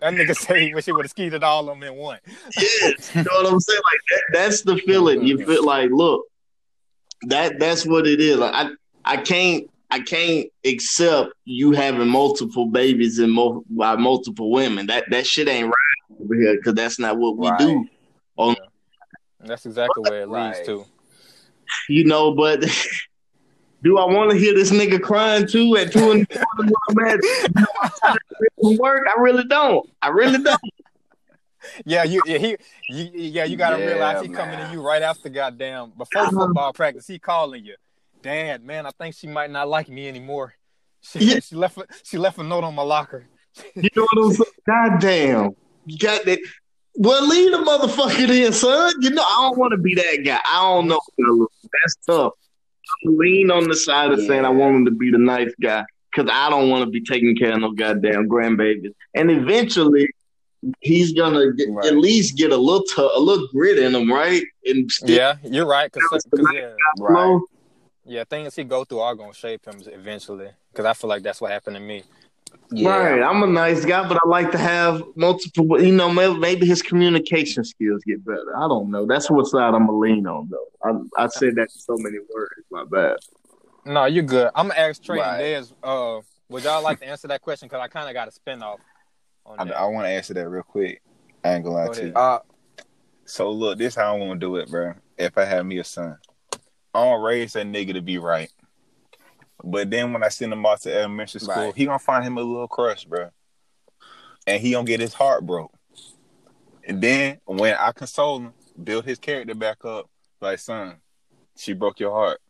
that nigga say he wish he would have skied it all of them in one yes, you know what I'm saying? Like that, that's the feeling. You feel like, look, that that's what it is. Like I I can't I can't accept you having multiple babies and by multiple women. That that shit ain't right over here because that's not what we Right. do. On that's exactly where it leads Right. to you know, but [LAUGHS] do I want to hear this nigga crying too at two in the morning when I'm at you know, I'm tired from work? I really don't. I really don't. [LAUGHS] Yeah, you yeah, he you, yeah, you gotta Yeah, realize he coming to you right after goddamn before uh-huh. football practice. He calling you, Dad, man, I think she might not like me anymore. She, Yeah. she left a, she left a note on my locker. You know what I'm saying? [LAUGHS] God damn. You got that. Well, leave the motherfucker in, son. You know, I don't want to be that guy. I don't know. That's tough. I'm lean on the side of saying I want him to be the nice guy because I don't want to be taking care of no goddamn grandbabies. And eventually, he's gonna get, Right. at least get a little t- a little grit in him, right? And still Yeah, you're right. Cause, 'cause, yeah, Right. yeah, things he go through are gonna shape him eventually. Cause I feel like that's what happened to me. Yeah. Right, I'm a nice guy, but I like to have multiple. You know, maybe, maybe his communication skills get better. I don't know. That's what side I'm gonna lean on, though. I, I said that in so many words. My bad. No, you're good. I'm gonna ask Trey Right. and Dez. Uh, would y'all like to answer that question? Cause I kind of got a spin off on I, that. I want to answer that real quick. I ain't gonna lie Go to you. ahead. Uh, So look, this how I want to do it, bro. If I have me a son, I don't raise that nigga to be right. But then when I send him off to elementary school, Right. he gonna find him a little crush, bro, and he gonna get his heart broke. And then when I console him, build his character back up, like son, she broke your heart.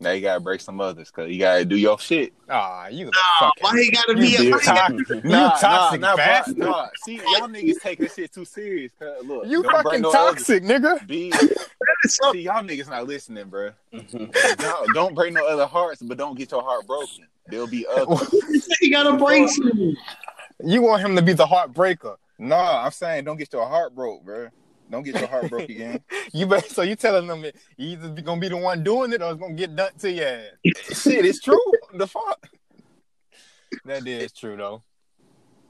Now you gotta break some others, cause you gotta do your shit. Ah, you the Why fucking he gotta you be? the why he gotta- toxic, [LAUGHS] you Nah, toxic nah, nah, bastard. bro, nah. See, y'all niggas take this shit too serious. Look, You fucking no others. toxic, nigga. Be, [LAUGHS] so- see, y'all niggas not listening, bro. don't, [LAUGHS] don't break no other hearts, but don't get your heart broken. There'll be others. he gotta break some. You want him to be the heartbreaker. Nah, I'm saying don't get your heart broke, bro. Don't get your heart broke again. [LAUGHS] You bet. So you telling them that you either gonna be the one doing it or it's gonna get done to your ass. shit, it's true. The fuck? That is true though.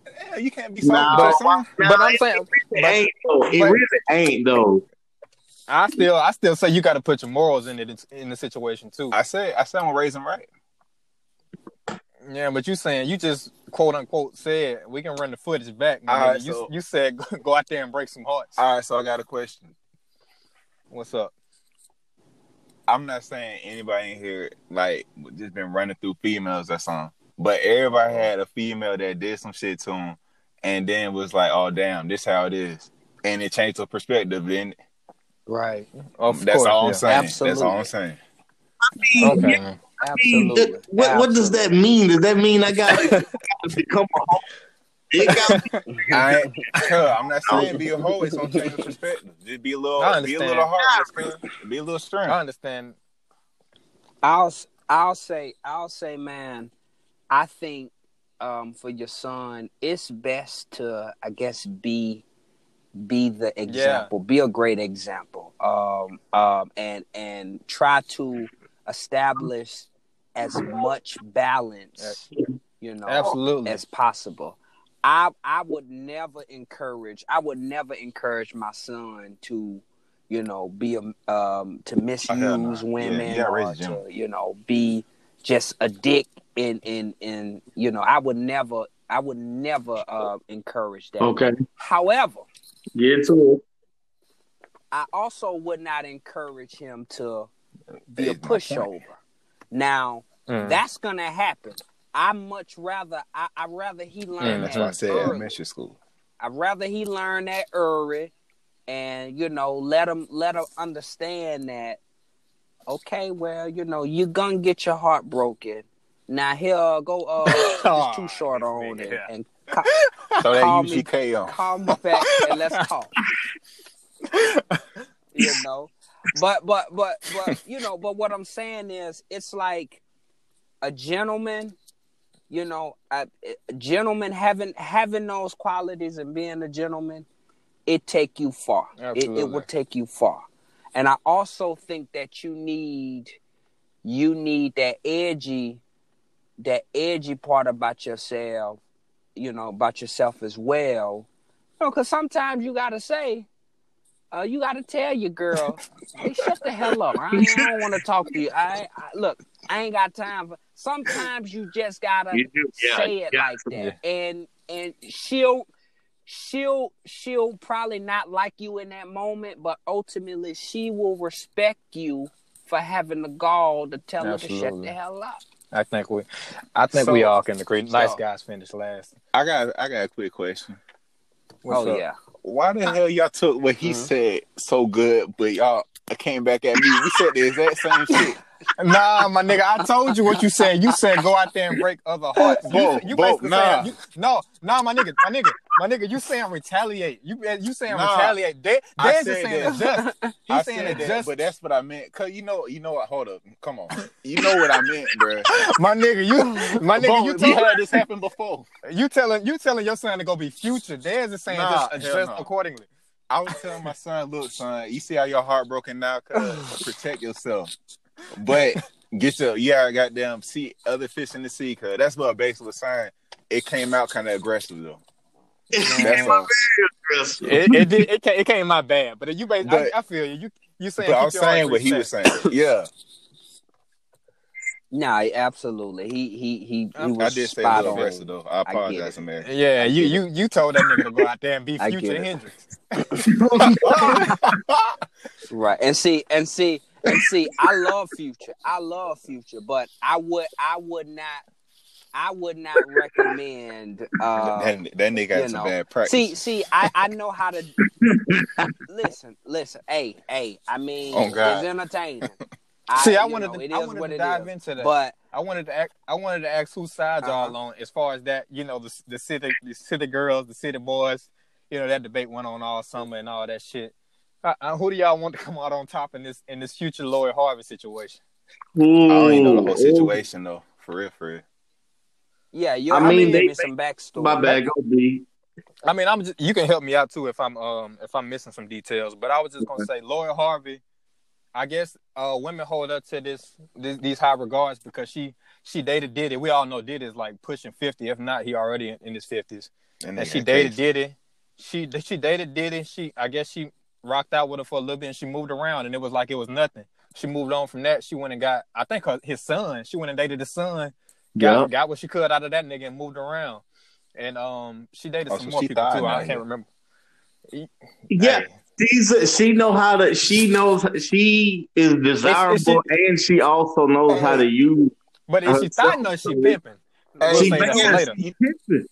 Yeah, you can't be Nah, sorry, but son. But I'm saying, It ain't though. It really ain't though. I still, I still say you got to put your morals in it in the situation too. I say I say I'm gonna raise him right. Yeah, but you saying you just quote unquote said we can run the footage back. All nigga. right, you so- you said go, go out there and break some hearts. All right, so I got a question. What's up? I'm not saying anybody in here like just been running through females or something, but everybody had a female that did some shit to him, and then was like, "Oh damn, this how it is." and it changed the perspective. Then Right. Of that's course, all yeah. I'm saying. Absolutely. That's all I'm saying. mean, Okay. I mean, Absolutely. th- what, what does that mean? Does that mean I got to [LAUGHS] become a hoe? I, [LAUGHS] I'm not saying be a hoe. It's gonna change the perspective. Just be a little, I be a little heartless, cuz. Be a little strong. I understand. I'll I'll say I'll say, man, I think um, for your son, it's best to I guess be be the example, be a great example, um, um, and and try to establish as [LAUGHS] much balance, you know, Absolutely. as possible. I I would never encourage. I would never encourage my son to, you know, be a um to misuse hell no. Yeah, women you or to you know be just a dick in in in you know. I would never. I would never uh, encourage that. okay. However, Get to I also would not encourage him to be a That's my point. pushover. Now, Mm. that's gonna happen. I much rather I I rather he learn Mm, That's that why I said early. elementary school. I'd rather he learn that early, and you know let him let him understand that. Okay, well you know you're gonna get your heart broken. Now here go uh [LAUGHS] it's too short on it Yeah. and ca- [LAUGHS] Throw Call that me- UGK on. call me back and let's talk. [LAUGHS] you know, but but but [LAUGHS] but you know, but what I'm saying is, it's like a gentleman. You know, a, a gentleman having having those qualities and being a gentleman, it take you far. It, it will take you far. And I also think that you need you need that edgy that edgy part about yourself, you know, about yourself as well. You know, because sometimes you gotta say, uh, you gotta tell your girl, hey, shut the hell up. I, I don't want to [LAUGHS] talk to you. I, I look, I ain't got time for. Sometimes you just gotta You do, yeah, say it yeah. like that, and and she'll she'll she'll probably not like you in that moment, but ultimately she will respect you for having the gall to tell her to shut the hell up. I think we, I think So- we all can agree. Nice so- guys finish last. I got, I got a quick question. What's oh up? yeah. Why the hell y'all took what he Mhm. said so good, but y'all came back at me? We said the exact same shit. Nah, my nigga, I told you what you said. You said go out there and break other hearts. You, Bo, you Bo, nah. saying, you, no, nah, my nigga, my nigga, my nigga, you saying retaliate. You eh, you saying Nah. retaliate. Dan, I Dan's just saying that. [LAUGHS] adjust. [LAUGHS] He's I saying said that, adjust. but that's what I meant. Cause you know, you know what? Hold up, come on. You know what I meant, bro. [LAUGHS] My nigga, you my nigga, Bo, you told, had this happen before. you telling you telling your son to go be future. Dan's just saying Nah, just adjust no. accordingly. I was telling my son, look, son, you see how your heartbroken now, cuz [SIGHS] protect yourself. But get your yeah, I got goddamn see other fish in the sea, cuz that's what basically was saying. It came out kind of aggressive though. That's [LAUGHS] all. It it did, it, came, it came out bad, but you bas- But- I, I feel you. You you saying But I was your heart saying what he was saying. Yeah, [LAUGHS] Nah, absolutely. He he he he I was did say a spot little on. aggressive though. I I apologize, it. man. Yeah, you you you told that nigga to go out there and be future get. Hendrix. [LAUGHS] Right. And see and see and see I love future. I love future, but I would I would not I would not recommend [LAUGHS] uh that, that nigga you got some bad practice. See, see, I, I know how to [LAUGHS] listen, listen. Hey, hey, I mean, Oh, God. it's entertaining. [LAUGHS] See, I you wanted know, to I wanted to dive is. into that. But I wanted to ask, I wanted to ask whose side y'all Uh-huh. on as far as that, you know, the the city the city girls, the city boys, you know, that debate went on all summer and all that shit. Uh, uh, who do y'all want to come out on top in this in this future Lori Harvey situation? I don't even know the whole situation though. For real, for real. Yeah, you I I mean, mean, they- give me some backstory. My bad, go B. I mean, I'm just, you can help me out too if I'm um if I'm missing some details, but I was just gonna say Lori Harvey. I guess uh women hold up to this, this these high regards because she she dated Diddy. We all know Diddy is like pushing fifty, if not he already in, in his fifties. That And she dated case. Diddy. She she dated Diddy. She I guess she rocked out with her for a little bit and she moved around and it was like it was nothing. She moved on from that. She went and got I think her, his son. She went and dated his son. Got Yeah. got what she could out of that nigga and moved around. And um she dated Oh, some so more she people thought too. I can't remember. Yeah, Hey, she's she know how to. She knows she is desirable, and she also knows how to use. But if she thought no, she pimping. We'll She yes, she pimping.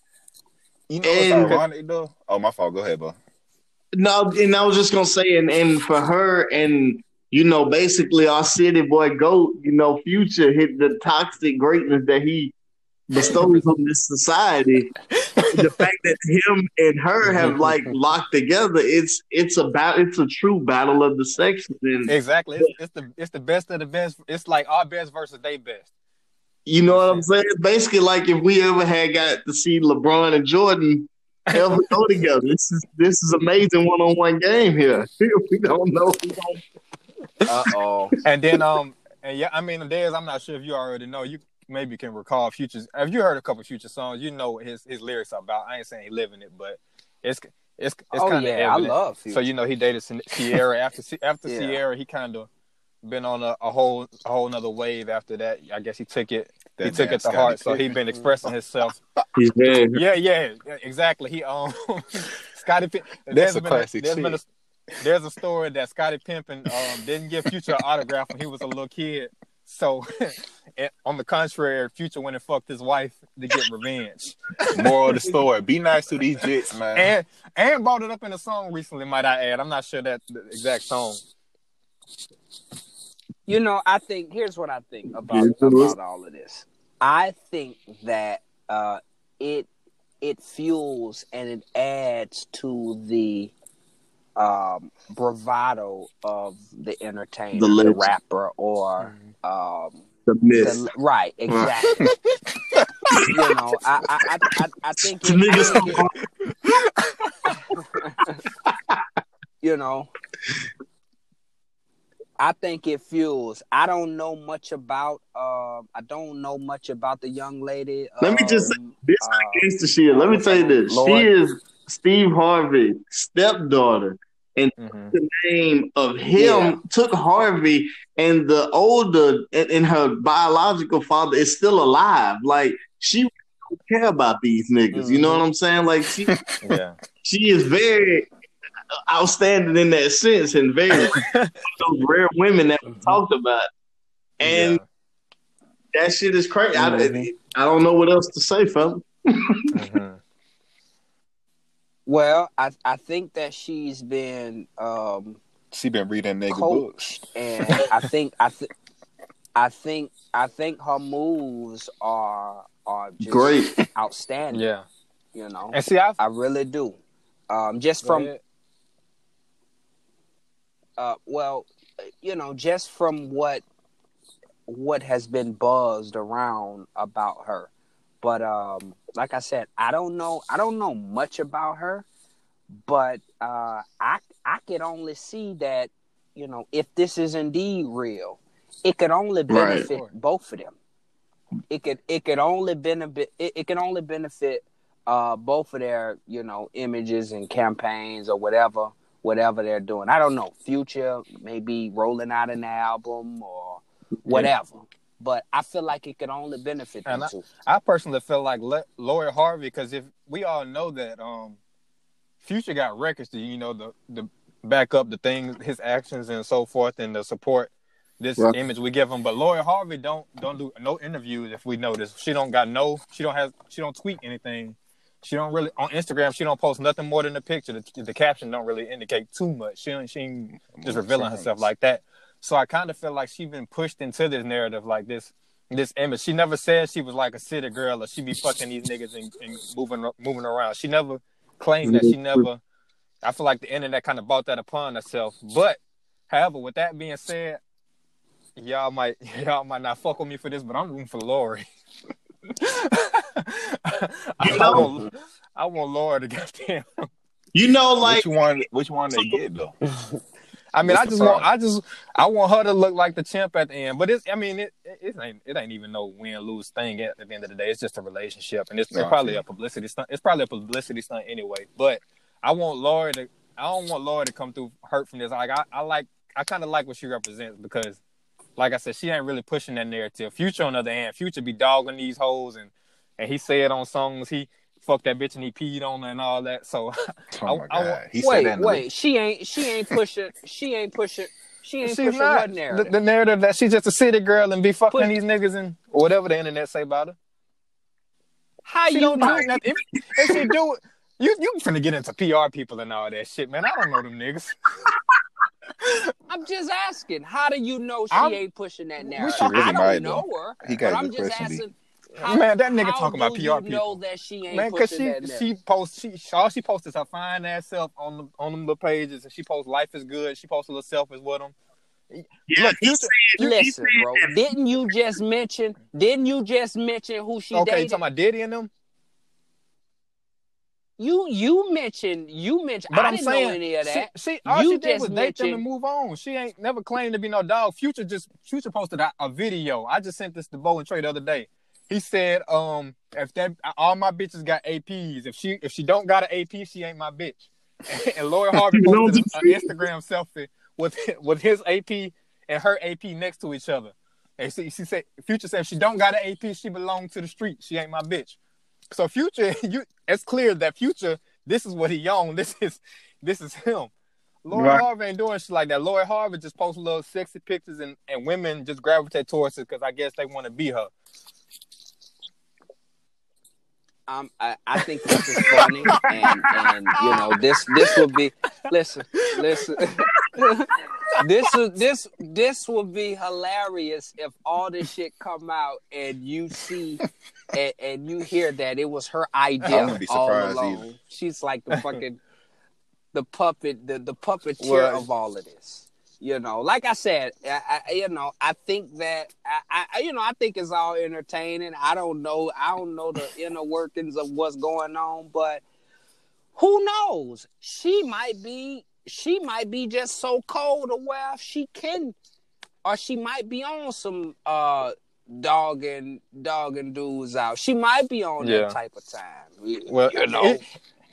you know what's And- ironic though? Oh, my fault. Go ahead, bro. No, and I was just gonna say, and and for her, and you know, basically our city boy goat, you know, future hit the toxic greatness that he bestows on this society. the fact that him and her have like locked together, it's it's about it's a true battle of the sexes. And Exactly. It's, it's the it's the best of the best. It's like our best versus they best. you know what I'm saying? Basically, like if we ever had got to see LeBron and Jordan ever go together, this is this is amazing one on one game here. [LAUGHS] we don't know. We don't Uh oh. [LAUGHS] And then um and yeah, I mean Dez, I'm not sure if you already know. You maybe can recall futures. If you heard a couple future songs, you know what his his lyrics are about. I ain't saying he living it, but it's it's it's Oh kind of yeah, I love. So you know he dated Ciara after [LAUGHS] after Yeah. Ciara, he kind of been on a, a whole a whole nother wave after that. I guess he took it he took it to heart. So he Pippen. been expressing himself. He's very Yeah, yeah, yeah, exactly. He um [LAUGHS] Scottie Pippen. That's there's a been classic there's been a, shit. There's a story that Scottie Pippen um didn't give Future an autograph when he was a little kid. So [LAUGHS] on the contrary, Future went and fucked his wife to get revenge. Moral of the story: Be nice to these jits, man. And and brought it up in a song recently, might I add. I'm not sure that the exact song. You know, I think here's what I think about Yeah, it was- about all of this. I think that uh, it it fuels and it adds to the um, bravado of the entertainer, The the, rapper, or um, the myth. the, right, exactly. [LAUGHS] you know, I I, I, I, I think it, I think it- you know. I think it fuels. I don't know much about. Uh, I don't know much about the young lady. Let me just say um, This uh, gangster shit. Let me tell you this. Lord. She is Steve Harvey stepdaughter. Mhm. The name of him Yeah. took Harvey, and the older and, and her biological father is still alive. Like she don't care about these niggas. You know what I'm saying? Like she [LAUGHS] Yeah. she is very outstanding in that sense, and very one [LAUGHS] those rare women that we talked about. And that shit is crazy. I. I don't know what else to say, fella. [LAUGHS] Mhm. Well, I I think that she's been um, She been reading nigga books. and I think I think I think I think her moves are are just Great. outstanding. Yeah. You know, And see, I I really do. Um, just from uh, well, you know, just from what what has been buzzed around about her. But um, like I said, I don't know. I don't know much about her, but uh, I I could only see that you know if this is indeed real, it could only Right. benefit both of them. It could it could only benefit it, it can only benefit uh, both of their you know images and campaigns or whatever whatever they're doing. I don't know. Future maybe rolling out an album or whatever. But I feel like it could only benefit them And I- two. I personally feel like Le- Lori Harvey because if we all know that um, Future got records to you know the the back up the things, his actions and so forth, and the support this Right. image we give him. But Lori Harvey don't don't do no interviews if we notice. She don't got no. She don't have. She don't tweet anything. She don't really on Instagram. She don't post nothing more than the picture. The, the caption don't really indicate too much. She ain't- she ain't just revealing herself like that. So I kind of feel like she been pushed into this narrative like this this image. She never said she was like a city girl or she be fucking these niggas and, and moving moving around. She never claimed that. She never. I feel like the internet kind of bought that upon herself. But however, with that being said, y'all might [LAUGHS] y'all might not fuck with me for this, but I'm rooting for Lori. [LAUGHS] I, want, I want Lori to get [LAUGHS] goddamn. You know, like which one? Which one they get though? I mean, What's I just want. I just, I want her to look like the champ at the end. But it's, I mean, it, it, it ain't, it ain't even no win lose thing at, at the end of the day. It's just a relationship, and it's, it's probably a publicity stunt. It's probably a publicity stunt anyway. But I want Laura to, I don't want Laura to come through hurt from this. Like I, I like, I kind of like what she represents because, like I said, she ain't really pushing that narrative. Future on the other hand, Future be dogging these hoes, and and he said on songs he fucked that bitch and he peed on her and all that. So [LAUGHS] Oh I- I said wait. The wait. She ain't. She ain't pushing. She ain't pushing. She ain't She's pushing not what the, narrative. the narrative that she's just a city girl and be fucking Push- these niggas and whatever the internet say about her. How She you don't do nothing. If, if she do it, You you finna get into PR people and all that shit, man. I don't know them niggas. [LAUGHS] I'm just asking. How do you know she I'm- ain't pushing that narrative? Really I don't know her. He got but a I'm good just question, B. asking. How, Man, that nigga how talking about do PR you people. know that she ain't Man, cause she that she posts she all she posts is her fine ass self on the on them little pages, and she posts life is good. She posts a little selfies with them. Yeah, Look, you- said, Listen, he bro. said- Didn't you just mention? Didn't you just mention who she okay, you dated? talking about Diddy and them? you you mentioned you mentioned. But I am didn't saying know any of that. She, she all You she did just was date them and move on. She ain't never claimed to be no dog. Future just Future posted a, a video. I just sent this to Bo and Trey the other day. He said, um, if that all my bitches got APs, if she if she don't got an AP, she ain't my bitch. [LAUGHS] and Lori Harvey [LAUGHS] posted an Instagram selfie with with his AP and her AP next to each other. And she, she said, Future said, if she don't got an AP, she belong to the street. She ain't my bitch. So Future, [LAUGHS] you it's clear that Future, this is what he on. This is this is him. Lori Right. Harvey ain't doing shit like that. Lori Harvey just posts little sexy pictures and, and women just gravitate towards it because I guess they want to be her. Um, I, I think this is funny, and and you know this this would be listen listen. [LAUGHS] this is this this would be hilarious if all this shit come out and you see and, and you hear that it was her idea be all surprised along. either. She's like the fucking the puppet, the the puppeteer Well- of all of this. You know, like I said, I, I you know, I think that I, I, you know, I think it's all entertaining. I don't know, I don't know the inner workings of what's going on, but who knows? She might be, she might be just so cold aware she can, or she might be on some uh dogging dogging dudes out. She might be on Yeah. that type of time. Well, you know, it-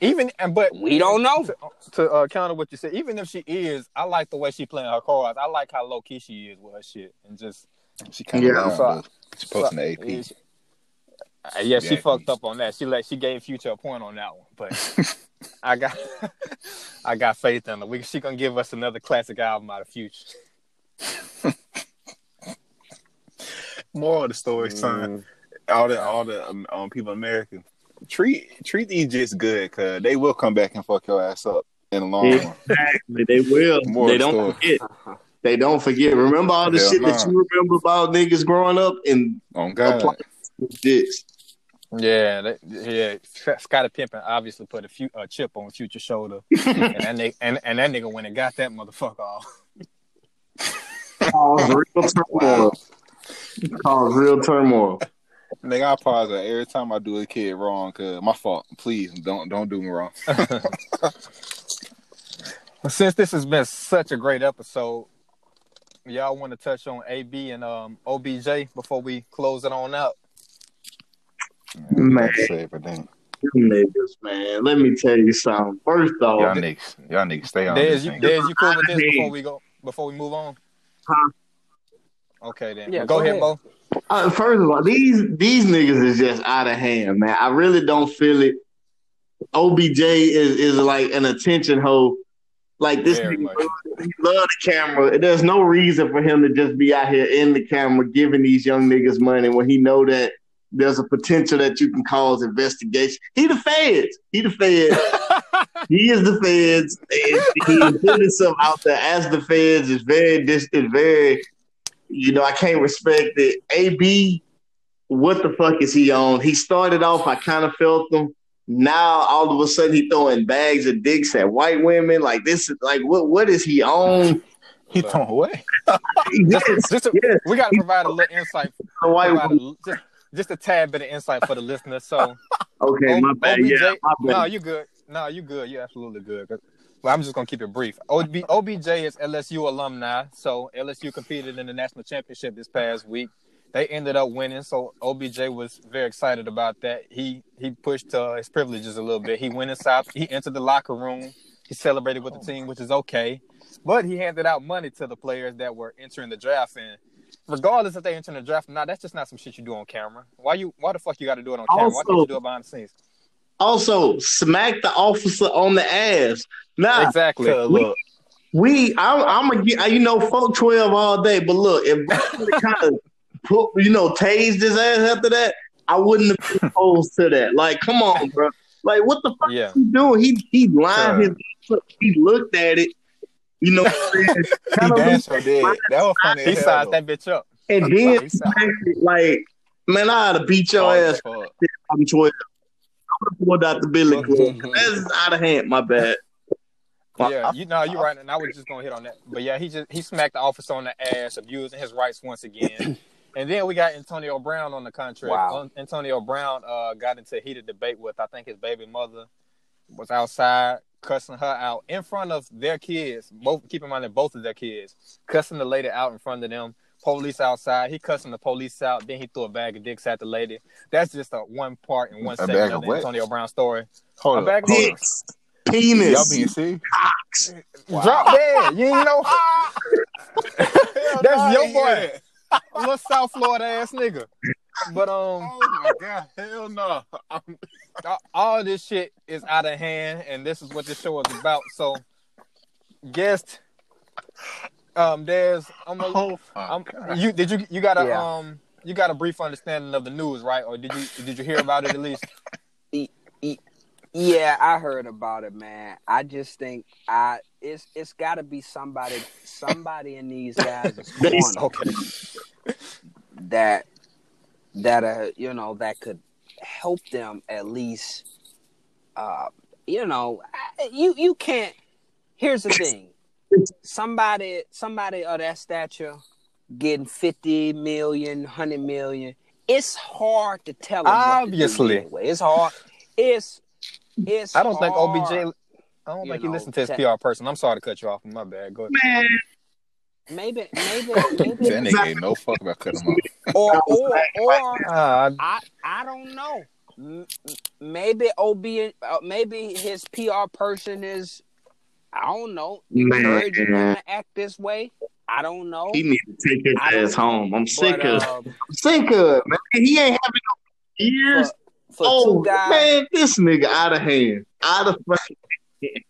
even and but we don't know. to, to uh, counter what you said. Even if she is, I like the way she playing her cards. I like how low key she is with her shit and just She kind of Yeah, loud, so- though. She posting the AP. Yeah, she- Uh, yeah, she Yeah. fucked up on that. She let she gave Future a point on that one, but [LAUGHS] I got I got faith in her. We, she gonna give us another classic album out of Future. Moral of the story, son. All the all the um, um, people in America treat treat these just good, cause they will come back and fuck your ass up in the long Yeah. run. Exactly, they will. More they don't story. forget. [LAUGHS] They don't forget. Remember all the Hell shit that you remember about niggas growing up and On God, apply this. Yeah, that, yeah. Sc- Scotty Pimpin obviously put a few a chip on Future's shoulder, [LAUGHS] and that nigga, and, and that nigga went and got that motherfucker off. Cause real turmoil. [LAUGHS] Cause real turmoil. Nigga, I pause it every time I do a kid wrong, cause my fault. Please don't don't do me wrong. [LAUGHS] [LAUGHS] Since this has been such a great episode, y'all want to touch on AB and um, OBJ before we close it on out? Man. That's then You niggas, man. Let me tell you something. First off, y'all niggas, y'all niggas stay on Dez, you, thing. Dez, you cool with this before we go? Before we move on? Huh? Okay then. Yeah, Well, go, go ahead, ahead. Uh, first of all, these these niggas is just out of hand, man. I really don't feel it. OBJ is is like an attention hoe. Like this Very nigga much. he love the camera. There's no reason for him to just be out here in the camera giving these young niggas money when he know that there's a potential that you can cause investigation. He the feds. He the feds. [LAUGHS] he is the feds. And he put himself out there as the feds. Is very dis. Is very. You know, I can't respect it. AB, what the fuck is he on? He started off. I kind of felt him. Now all of a sudden he throwing bags of dicks at white women. Like this is like what? What is he on? [LAUGHS] He throwing away. [LAUGHS] Yes, just to- yes. we got to provide a little insight. The white a, just, just a tad bit of insight for the listeners. So, [LAUGHS] Okay, O- my bad. OBJ Yeah, my No, you good. No, you good. You're absolutely good. Well, I'm just gonna keep it brief. OB, OBJ is LSU alumni, so LSU competed in the national championship this past week. They ended up winning, so OBJ was very excited about that. He he pushed uh, his privileges a little bit. He went inside. He entered the locker room. He celebrated with the team, which is okay. But he handed out money to the players that were entering the draft, and regardless if they enter the draft or not, that's just not some shit you do on camera. Why you? Why the fuck you got to do it on camera? Why can't you do it behind the scenes? Also, smack the officer on the ass. Nah, Exactly. Cause look, we. I'm. I'm gonna get. You know, fuck twelve all day. But look, if kind of put, you know, tased his ass after that, I wouldn't have been opposed to that. Like, come on, bro. Like, what the fuck Yeah. he doing? He he lined Sure. his. He looked at it. You know what I'm saying? [LAUGHS] He Kinda damn sure did. That was funny. He as sized that bitch up. and then He like, man, I had to beat your Hard ass as fuck. twelve. I would pulled out the billy club. That's out of hand. My bad. Yeah, you know, you're right, and I was just gonna hit on that. But yeah, he just he smacked the officer on the ass, abusing his rights once again. [CLEARS THROAT] and then we got Antonio Brown on the contract. Wow. Antonio Brown uh, got into a heated debate with I think his baby mother was outside cussing her out in front of their kids. Both keep in mind that both of their kids cussing the lady out in front of them. Police outside. He cussing the police out. Then he threw a bag of dicks at the lady. That's just a one part and one A segment bag of of the? Antonio Brown story. Hold A up. bag of hold up. Dicks, penis, Y'all being serious? cocks. Drop dead. You ain't know. [LAUGHS] That's your boy. little South Florida ass nigga. But um, Oh my god, hell no! All this shit is out of hand, and this is what this show is about. So, guest, um, there's I'm, a, Oh I'm you did you you got a Yeah. um you got a brief understanding of the news, right? Or did you did you hear about it at least? [LAUGHS] Yeah, I heard about it, man. I just think I it's it's got to be somebody somebody in these guys' [LAUGHS] corner Okay. that that uh you know that could help them at least. Uh, you know, you you can't. Here's the thing: somebody somebody of that stature getting 50 million, 100 million. It's hard to tell what to Obviously. anyway. it's hard. It's it's. I don't think hard. OBJ. I don't You think he know, listened to his te- PR person. I'm sorry to cut you off. My bad. Go ahead. Man, Maybe, maybe, [LAUGHS] That maybe, nigga ain't no fuck about cutting him off. or or or Uh, I I don't know. Maybe OB, uh, maybe his PR person is, I don't know, him man, to act this way. I don't know. he need to take his ass home. I'm sick But, of, um, I'm sick of man. He ain't having no years. for Oh two guys, man, this nigga out of hand, out of fucking.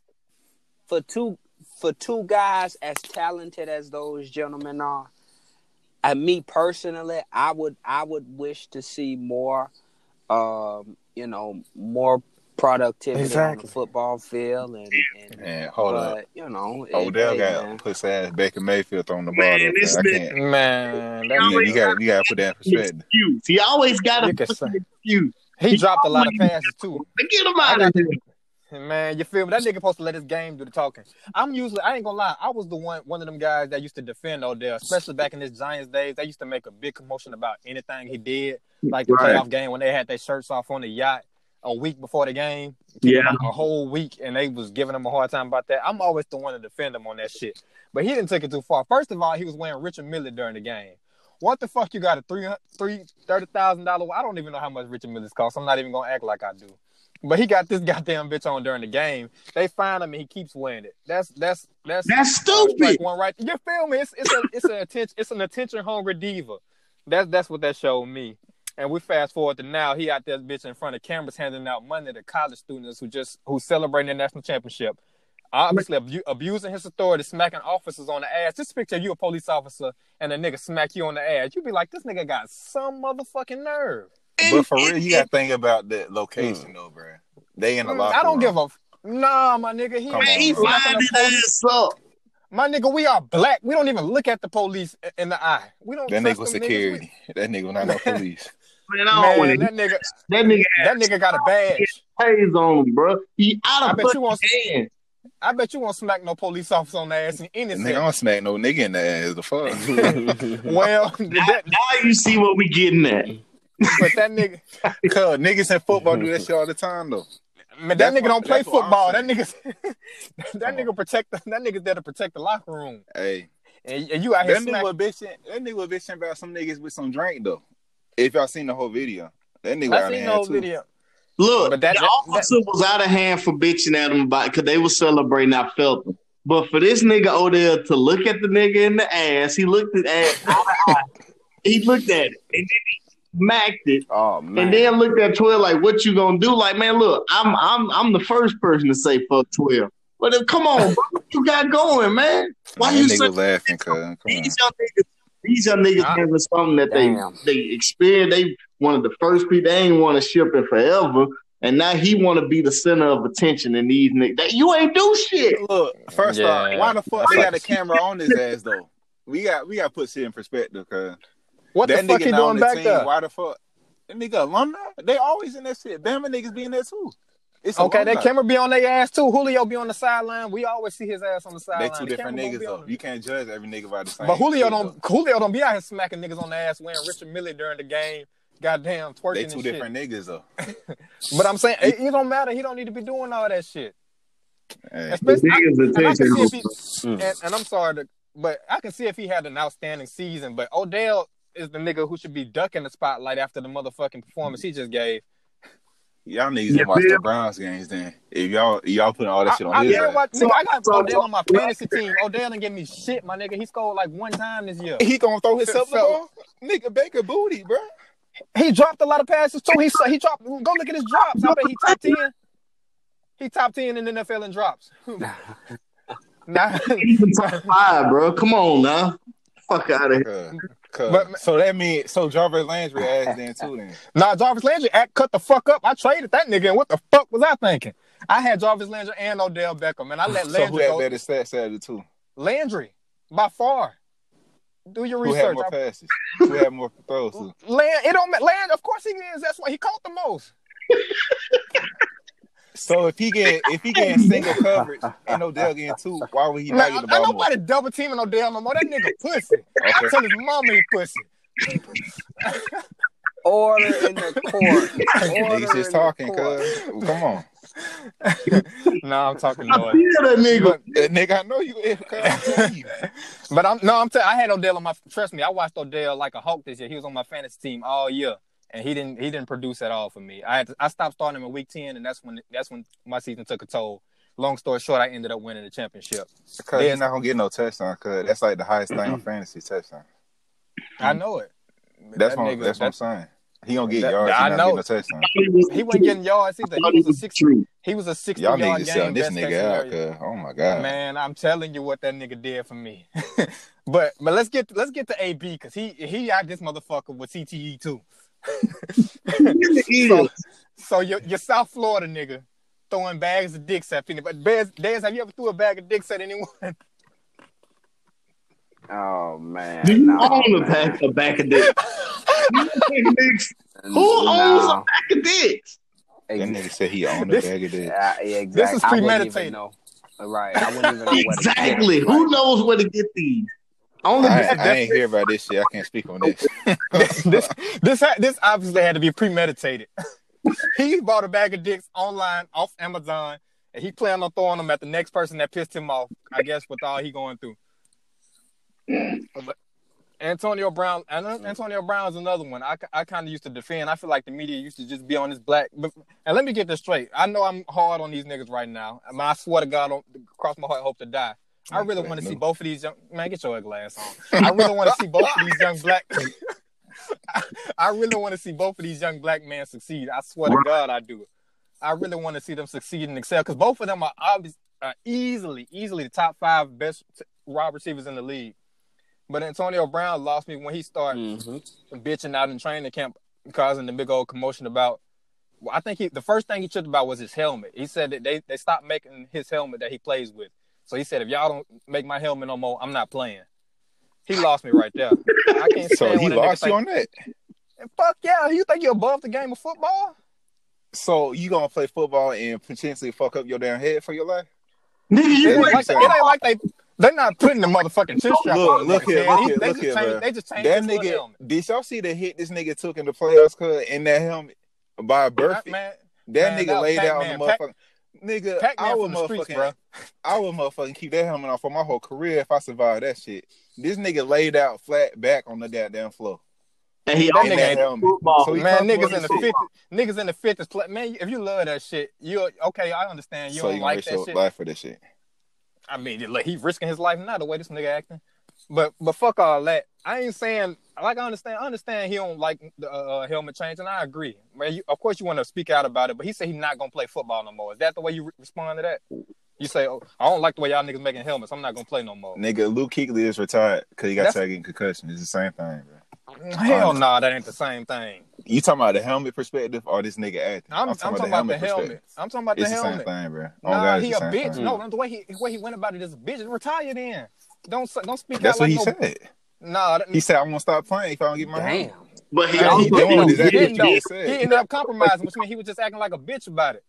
for two for two guys as talented as those gentlemen are, and me personally, I would I would wish to see more, um, you know, more productivity on the football field, and, and Man, hold up. but you know, it- Odell hey, got man. pussy ass Baker Mayfield throwing the ball. Man, up this there. I nigga- man, that You You, you got you got to put that in perspective. excuse. He always got You a fucking excuse. he dropped a lot of passes too. Get him out of here. Man, you feel me? That nigga supposed to let his game do the talking. I'm usually, I ain't gonna lie, I was the one, one of them guys that used to defend Odell, especially back in his Giants days. They used to make a big commotion about anything he did, like the Right. playoff game when they had their shirts off on the yacht a week before the game. Yeah. a whole week, and they was giving him a hard time about that. I'm always the one to defend him on that shit, but he didn't take it too far. First of all, he was wearing Richard Mille during the game. What the fuck? You got a three three thirty thousand dollar? I don't even know how much Richard Mille's cost. I'm not even gonna act like I do. But he got this [LAUGHS] goddamn bitch on during the game. They find him and he keeps wearing it. That's that's that's That's stupid. one right. You feel me? It's it's a it's an attention it's an attention hungry diva. That's that's what that showed me. And we fast forward to now, he out there bitch in front of cameras handing out money to college students who just who celebrating their national championship. Obviously abu- abusing his authority, smacking officers on the ass. Just picture you a police officer and a nigga smack you on the ass. You be like, this nigga got some motherfucking nerve. But for real, you got to think about the location though, bro. They in the Mm, locker I don't room. give a f- nah, my nigga. He, Come Man, on, he bro. smacking lined the his police. ass up. My nigga, we are black. We don't even look at the police in the eye. We don't. That trust nigga was them niggas. security. That nigga was not no police. [LAUGHS] Man, I don't want Man, that nigga, That nigga that nigga got a badge. pays on him, bro. He out I of bet you fucking want. hand. I bet you won't smack no police officer on the ass in any nigga, I second. don't smack no nigga in the ass. The fuck. [LAUGHS] Well, [LAUGHS] [LAUGHS] Now, that, now you see what we getting at. but that nigga, Cause niggas in football do that shit all the time though. man, that That's nigga what- don't play that's what I'm football. That saying. nigga, that nigga protect. That nigga's there to protect the locker room. Hey, And, and you out here that nigga smacking. was bitching. That nigga was bitching about some niggas with some drink though. If y'all seen the whole video, that nigga out I of seen hand no too. video. Look, But that- the that- officer was out of hand for bitching at him about because they were celebrating. I felt them. But for this nigga Odell to look at the nigga in the ass, he looked at ass eye to eye. He looked at it and then he smacked it. Oh man, And then looked at twelve like, "What you gonna do?" Like, man, look, I'm I'm I'm the first person to say fuck twelve. But if, come on, bro, what you got going, man? Why Man, you nigga laughing? Cause come on. these young niggas? These young niggas I- having something that they Damn. they experienced. They one of the first people. They ain't want to ship it forever. and now he want to be the center of attention in these niggas. That you ain't do shit. Look, first Yeah. off, why the fuck they got a [LAUGHS] camera on his ass though? We got we got to put shit in perspective, cause What that the fuck nigga he doing the back team. there? Why the fuck? That nigga alumni? They always in that shit. Bama niggas be in there too. It's Okay, that camera be on their ass too. Julio be on the sideline. We always see his ass on the sideline. They two The different niggas though. You can't judge every nigga by the same. But Julio shit, don't Julio don't be out here smacking niggas on the ass wearing Richard Mille during the game. Goddamn though. twerking They and two shit. different niggas though. [LAUGHS] But I'm saying it, it don't matter. He don't need to be doing all that shit. Hey, Especially, I, and, I can attention. see if he, mm. and, and I'm sorry, to, but I can see if he had an outstanding season. But Odell is the nigga who should be ducking the spotlight after the motherfucking performance he just gave. Y'all niggas Yeah, yeah, watch the Browns games then. If y'all y'all putting all that shit on I, I his can't ass. watch, nigga, I got So- Odell on my fantasy team. Odell didn't give me shit, my nigga. He scored like one time this year. He gonna throw himself the So- ball? Nigga Baker booty, bro. He dropped a lot of passes too. He he dropped. Go look at his drops. I bet he top ten. He top ten in the NFL in drops. [LAUGHS] nah, Even top five, bro. Come on now. Fuck out of here. Cause, cause, But- so that means so Jarvis Landry ass then too then. [LAUGHS] nah. Jarvis Landry act cut the fuck up. I traded that nigga. And what the fuck was I thinking? I had Jarvis Landry and Odell Beckham, and I let Landry. So who Landry had go. better stats out of the two? Landry by far. Do your research. Who had research. more passes? Who had more throws? [LAUGHS] Land, it don't ma- Land. Of course he is. That's why he caught the most. [LAUGHS] So if he get if he getting single coverage and Odell getting two, why would he not Man, get the I, I ball more? nobody double teaming Odell no more. That nigga pussy. I tell his mama he pussy. Order in the court. [LAUGHS] Order Niggas just talking, cuz. Come on. [LAUGHS] no, I'm talking I noise. feel that nigga. But, That nigga, I know you is, cuz. I'm telling [LAUGHS] you. but I'm no, I'm. T- I had Odell on my. Trust me, I watched Odell like a hawk this year. He was on my fantasy team all year, and he didn't. He didn't produce at all for me. I had to, I stopped starting him in week ten, and that's when that's when my season took a toll. Long story short, I ended up winning the championship. Cuz he's not gonna get no touchdown, cuz that's like the highest thing on [CLEARS THROAT] fantasy touchdown. I know it. That's That what nigga- that's what I'm saying. He gonna get That- yards, I know. getting no touchdown. He wasn't getting yards either. He was a six. He was a sixty Y'all yard niggas game. this nigga out. Oh my god. Man, I'm telling you what that nigga did for me. [LAUGHS] but but let's get let's get to AB because he he out this motherfucker with CTE too. [LAUGHS] so, so your your South Florida nigga throwing bags of dicks at people. But Dez, Dez, have you ever threw a bag of dicks at anyone? [LAUGHS] Oh man. Do you no, own a man. pack, a back of dicks? Who owns a bag of dicks? That nigga said he owned a This- bag of dick. Yeah, yeah, exactly. This is premeditated. Right. I wouldn't even know where to Exactly. Who knows where to get these? Only I, I ain't hear about this shit. I can't speak on this. this [LAUGHS] this ha- this obviously had to be premeditated. [LAUGHS] he bought a bag of dicks online off Amazon, and he planned on throwing them at the next person that pissed him off. I guess with all he going through. Mm. But Antonio Brown, and mm. Antonio Brown's another one. I, I kind of used to defend. I feel like the media used to just be on this black. But, and let me get this straight. I know I'm hard on these niggas right now. I, mean, I swear to God, on cross my heart, hope to die. I really want to see both of these young man. Get your ugly ass on. I really want to see both of these young black. [LAUGHS] [LAUGHS] I really want to see both of these young black men succeed. I swear to God, I do. I really want to see them succeed and excel because both of them are obviously uh, easily, easily the top five best t- wide receivers in the league. But Antonio Brown lost me when he started Mhm. bitching out in training camp, causing the big old commotion about. Well, I think he the first thing he tripped about was his helmet. He said that they they stopped making his helmet that he plays with. So he said, if y'all don't make my helmet no more, I'm not playing. He lost me right there. I can't [LAUGHS] So stand he when a nigga lost you think- on that. Fuck yeah! You think you're above the game of football? So you gonna play football and potentially fuck up your damn head for your life? Nigga, It you ain't like, they, it ain't like they they're not putting the motherfucking chin strap Look, on. look the here, look here, they look just here, changed, bro. They just changed That nigga, helmet. did y'all see the hit this nigga took in the playoffs cuz in that helmet by a birth? Man, That man, nigga that laid out on the motherfucker. Nigga, I Pac-Man would from the streets, motherfucking, bro. I would motherfucking keep that helmet on for my whole career if I survived that shit. This nigga laid out flat back on the goddamn floor. and he That nigga had ain't- helmet. football. So he Man, comfortable niggas in the with shit. fifty, niggas in the fifties. Play, man, if you love that shit, you okay? I understand. You so don't you like that your shit. life for this shit. I mean, like, he risking his life now the way this nigga acting. But but fuck all that. I ain't saying like I understand. I understand he don't like the uh, helmet change, and I agree. Man, you, of course you want to speak out about it, but he said he's not gonna play football no more. Is that the way you re- respond to that? You say, oh, I don't like the way y'all niggas making helmets. I'm not gonna play no more. Nigga, Luke Kuechly is retired because he got That's- tagged in concussion. It's the same thing, bro. Hell no, nah, that ain't the same thing. You talking about the helmet perspective or this nigga acting? I'm, I'm, talking, about, the helmet. perspective. I'm talking about It's the the helmet. same thing, bro. Oh, Nah, God, he a bitch. thing. No, the way he the way he went about it is a bitch. Retire then. Don't don't speak That's out what like he no. said. Nah, He said, "I won't stop playing if I don't get my Damn. helmet." But he Hey, also he doing didn't, exactly he didn't he. He ended up compromising, which means he was just acting like a bitch about it.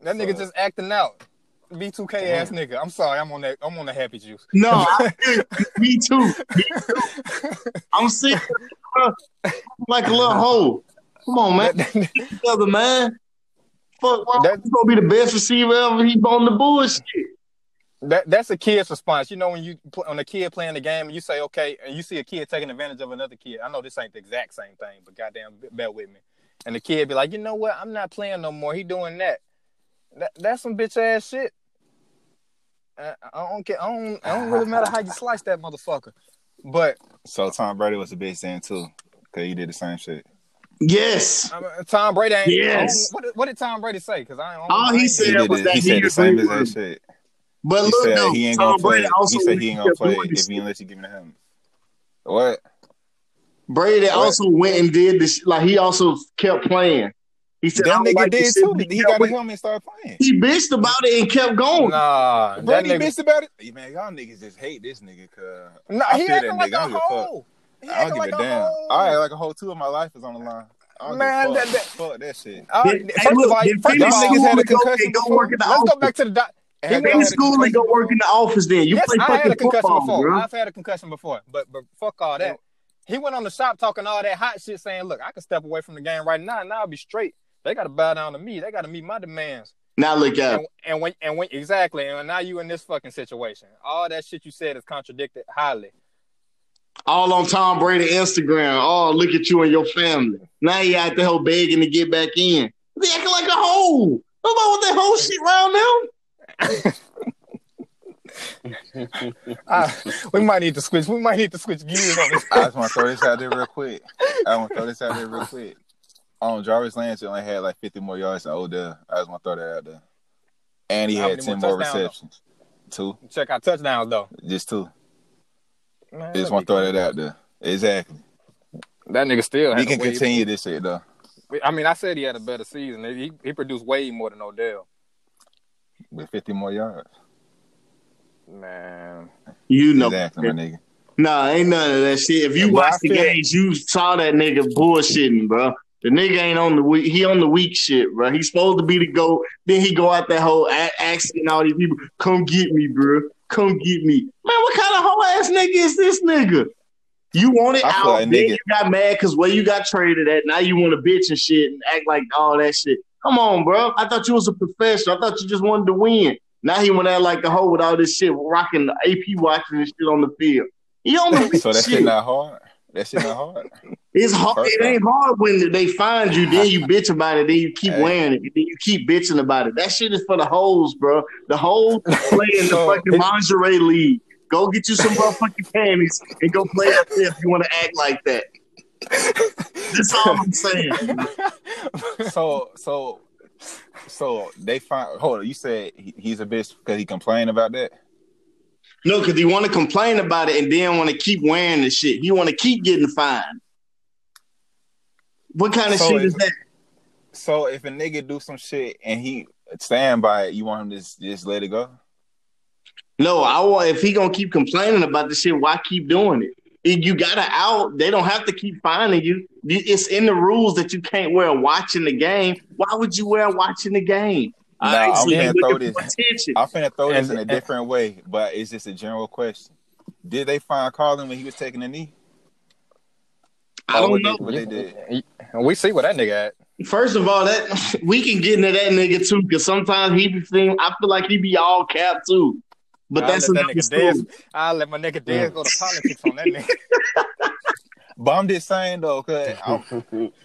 That nigga just acting out. B2K ass nigga. I'm sorry. I'm on that. I'm on the happy juice. No, I [LAUGHS] me too. Me too. I'm sick, like a little hoe. Come on, man. That- Other man. Fuck, why That- he's gonna be the best receiver ever. He on the bullshit. That that's a kid's response. You know when you pl- on a kid playing the game and you say okay, and you see a kid taking advantage of another kid. I know this ain't the exact same thing, but goddamn, b- bear with me. And the kid be like, you know what? I'm not playing no more. He doing that. that that's some bitch ass shit. I, I don't care. I don't. I don't really matter how you slice that motherfucker. But So Tom Brady was a bitch then too, because he did the same shit. Yes. I mean, Tom Brady ain't. Yes. What, did- what did Tom Brady say? Because I don't. All he I said- He, was it- that he said the same as that shit. But He look, said though, he ain't Tom gonna play. Brady also He said he ain't gonna play if this he unless you give him the helmet. What? Brady also went and did this. Like he also kept playing. He said, I That nigga like did too. He got the with- helmet and started playing. He bitched about it and kept going. Nah, that Brady nigga. bitched about it. Man, y'all niggas just hate this nigga. Cause Nah, I he feel acting that like nigga. Don't give a fuck. hoe. I don't acting give like a a damn. hoe. All right, like a whole two of my life is on the line. I don't Man, give a fuck. that- that- fuck that shit. Uh, first hey, of look, all, first of all, niggas had a and go- concussion go work the let's go back to the doc. Then Have y'all finish school and go work in the office. Then you yes, play I had a fucking concussion football, before. bro. I've had a concussion before, but but fuck all that. He went on the shop talking all that hot shit, saying, "Look, I can step away from the game right now, and I'll be straight. They got to bow down to me. They got to meet my demands." Now look at And, and when and when exactly, and now you in this fucking situation. All that shit you said is contradicted highly. All on Tom Brady Instagram. Oh, look at you and your family. Now you out there begging to get back in. They acting like a hoe. What about with that whole shit around them? Ah, we might need to switch. We might need to switch gears on this. I just want to throw this out there real quick. I want to throw this out there real quick. On Jarvis Landry only had like 50 more yards than Odell. I just want to throw that out there. And he How had 10 more more touchdowns, though? receptions. Two. Check out touchdowns though. Just two. Man, Just want to throw that out there. Exactly. That nigga still. He can way continue this shit though. I mean, I said he had a better season. He he produced way more than Odell. With 50 more yards. Man, You know. Exactly, my nigga. Nah, ain't none of that shit. If you Well, watch the feel- games, you saw that nigga bullshitting, bro. The nigga ain't on the weak. He on the weak shit, bro. He's supposed to be the goat. Then he go out that whole a- asking all these people, "Come get me, bro. Come get me." Man, what kind of whole ass nigga is this nigga? You want it I out, like then nigga- you got mad because where you got traded at. Now you want to bitch and shit and act like all that shit. Come on, bro. I thought you was a professional. I thought you just wanted to win. Now he went out like the hoe with all this shit, rocking the AP watching and shit on the field. He on the weak So that shit. not hard. That shit not hard. It's hard. First It ain't hard when they find you. Then you [LAUGHS] bitch about it. Then you keep Hey. wearing it. Then you keep bitching about it. That shit is for the hoes, bro. The hoes [LAUGHS] play in the So, fucking it- lingerie league. Go get you some motherfucking panties and go play out there if you want to act like that. [LAUGHS] That's all I'm saying. [LAUGHS] So so so they find hold on, you said he, he's a bitch because he complained about that? No, because he want to complain about it and then want to keep wearing the shit. He want to keep getting fined. What kind of So shit is that? So if a nigga do some shit and he stand by it, you want him to just, just let it go? No, I want if he gonna keep complaining about the shit, why keep doing it? If you got to out, they don't have to keep finding you. It's in the rules that you can't wear a watch in the game. Why would you wear a watch in the game? Nah, I'm so you finna throw this. attention. I'm finna throw this in a and- different way, but it's just a general question. Did they find Colin when he was taking the knee? I don't know. What they did? we see what that nigga at. First of all, that [LAUGHS] we can get into that nigga too, because sometimes he be feeling. I feel like he be all cap too. But I'll that's let that another nigga story. I'll let my nigga Dez go to politics on that nigga. [LAUGHS] But I'm just saying though, cause I,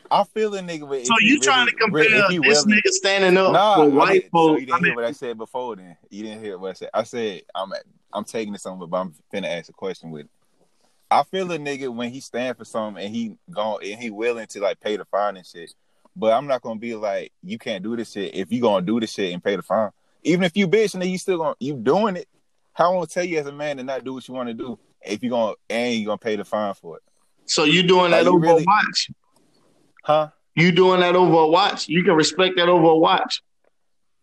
[LAUGHS] I feel a nigga with. So you trying to compare if he this willing- nigga standing up Nah, for white didn't- so folks? you didn't I mean, hear what I said before. Then you didn't hear what I said. I said I'm I'm taking this somewhere, but I'm finna ask a question with it. I feel a nigga when he stand for something and he gone and he willing to like pay the fine and shit. But I'm not gonna be like you can't do this shit if you gonna do this shit and pay the fine. Even if you bitch and then you still gonna you doing it. How I'm gonna tell you as a man to not do what you want to do if you're gonna and you're gonna pay the fine for it. so you doing that Are over really- watch? Huh? You doing that over a watch? You can respect that over a watch.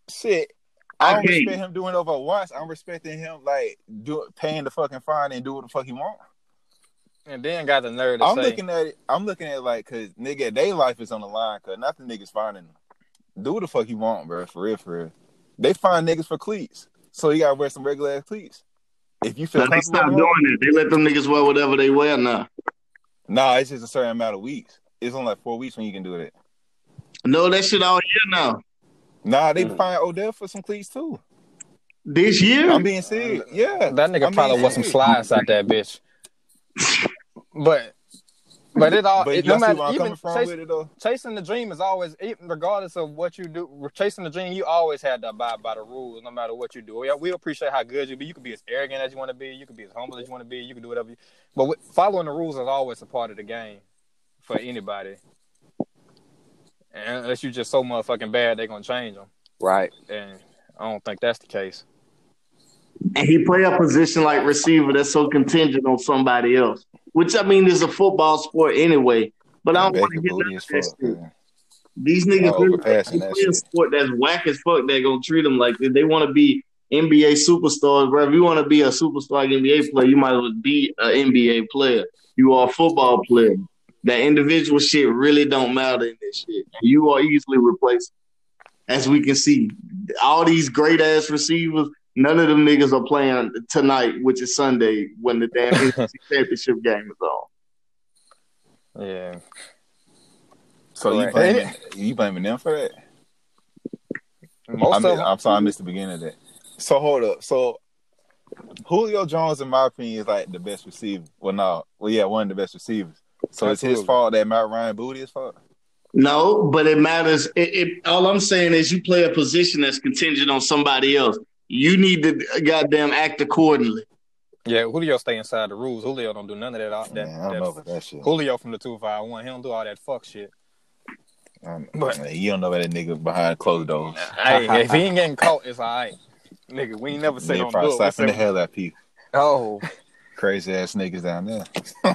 Shit. I don't Okay. respect him doing it over a watch. I'm respecting him like do paying the fucking fine and do what the fuck he want. And then got the nerve to I'm say, looking at it. I'm looking at it like, cause nigga, their life is on the line. Cause nothing niggas finding them. Do what the fuck you want, bro. For real, for real. They find niggas for cleats, so you gotta wear some regular ass cleats. If you feel But they comfortable, stopped with doing it. They let them niggas wear whatever they wear now. Nah, it's just a certain amount of weeks. It's only like four weeks when you can do it. No, that shit all year now. Nah, they Mm. find Odell for some cleats too. This year? I'm being serious. Yeah, that nigga I'm probably being wore some serious. slides out that bitch. [LAUGHS] But but it all But it, y'all no see matter where I'm even coming from chase- with it though. chasing the dream is always regardless of what you do chasing the dream you always had to abide by the rules no matter what you do. Yeah we appreciate how good you be. You can be as arrogant as you want to be. You can be as humble as you want to be. You can do whatever you but with, following the rules is always a part of the game for anybody. And unless you're just so motherfucking bad they're gonna change them Right. and i don't think that's the case and he play a position like receiver that's so contingent on somebody else. Which I mean is a football sport anyway. But I don't want to get that shit. man. These niggas really overpassing they that play a sport that's whack as fuck. They're gonna treat them like they want to be NBA superstars, bro. If you want to be a superstar NBA player, you might as well be an NBA player. You are a football player. That individual shit really don't matter in this shit. You are easily replaceable. As we can see, all these great ass receivers, none of them niggas are playing tonight, which is Sunday when the damn [LAUGHS] NFC championship game is on. yeah So you Correct. blaming you blaming them for that? most I'm, of I'm sorry, I missed the beginning of that. So hold up. So Julio Jones, in my opinion, is like the best receiver. Well, no, well, yeah, one of the best receivers. So it's his fault that Matt Ryan booty is fault. No, but it matters. It, it all I'm saying is you play a position that's contingent on somebody else. You need to goddamn act accordingly. yeah julio stay inside the rules julio don't do none of that that, Man, I don't that know about that shit. julio from the 251 he don't do all that fuck shit But- man, you don't know about that nigga behind closed doors. [LAUGHS] Hey, if he ain't getting caught, it's all right. Nigga, we ain't never say Nigga don't do it. slapping the hell out of people. Oh, Crazy ass niggas down there. [LAUGHS] here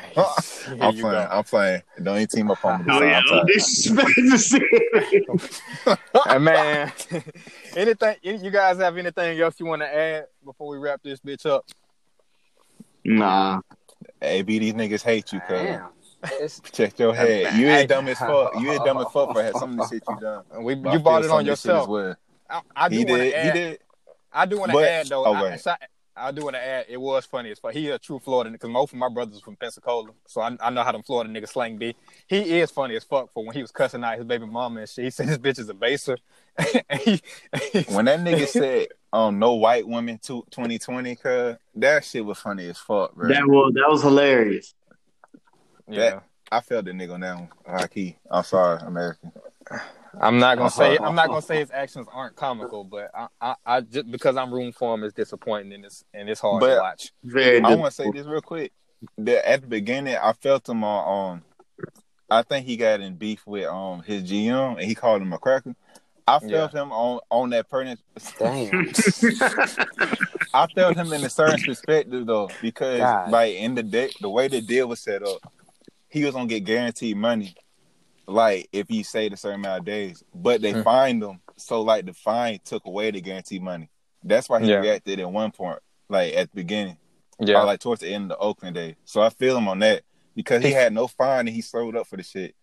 I'm playing. go. I'm playing. Don't even team up on me. Oh yeah, time. no I'm disrespect to say. [LAUGHS] Hey, man, [LAUGHS] anything? You guys have anything else you want to add before we wrap this bitch up? Nah, Hey, B, these niggas hate you, cuz. Damn. It's, Check your head. You ain't is dumb as fuck. You ain't dumb as fuck for some of the shit you done. We you bought it on of this shit yourself. well. I, I do He want did. to He add. did. I do want to add though. oh, I, right. I, I do want to add. It was funny as fuck. He a true Florida because most of my brothers from Pensacola, so I, I know how them Florida niggas slang be. He is funny as fuck for when he was cussing out his baby mama and shit. He said this bitch is a baser. [LAUGHS] He- [LAUGHS] When that nigga said, um, no white women to 2020, cuz, that shit was funny as fuck, bro. that was that was hilarious. yeah. I felt the nigga on that one. High key. I'm sorry, American. I'm not gonna say. I'm not gonna [LAUGHS] say his actions aren't comical, but I, I, I just because I'm rooting for him is disappointing and it's and it's hard But- to watch. Very. I want to say this real quick. That at the beginning, I felt him on. Um, I think he got in beef with um his GM, and he called him a cracker. I felt him on on that person. damn. [LAUGHS] I felt him in a certain perspective though, because God. like in the day, the way the deal was set up, he was gonna get guaranteed money, like if he stayed a certain amount of days. But they Hmm. fined him, so like the fine took away the guaranteed money. That's why he Yeah. reacted at one point, like at the beginning, Yeah, or like towards the end of the Oakland day. So I feel him on that because he had no fine and he slowed up for the shit.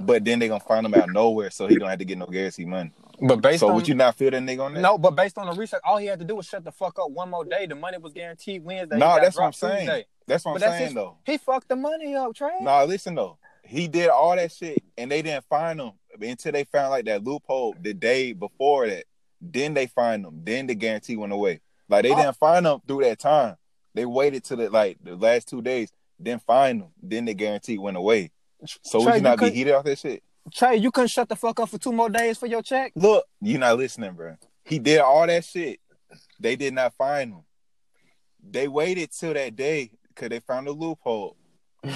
But then they gonna find him out nowhere, so he don't have to get no guaranteed money. but based so on would you not feel that nigga on that? no, but based on the research, all he had to do was shut the fuck up one more day. The money was guaranteed Wednesday. No, got that's what I'm saying. Tuesday. That's what But I'm saying his- though. He fucked the money up, Trey. No, listen though. He did all that shit and they didn't find him until they found like that loophole the day before that. Then they find him. Then the guarantee went away. Like they Oh. didn't find him through that time. They waited till the like the last two days, then find him. Then the guarantee went away. So Trey, would you you not be heated off that shit? Trey, you couldn't shut the fuck up for two more days for your check. Look, you're not listening, bro. He did all that shit. They did not find him. They waited till that day because they found a loophole.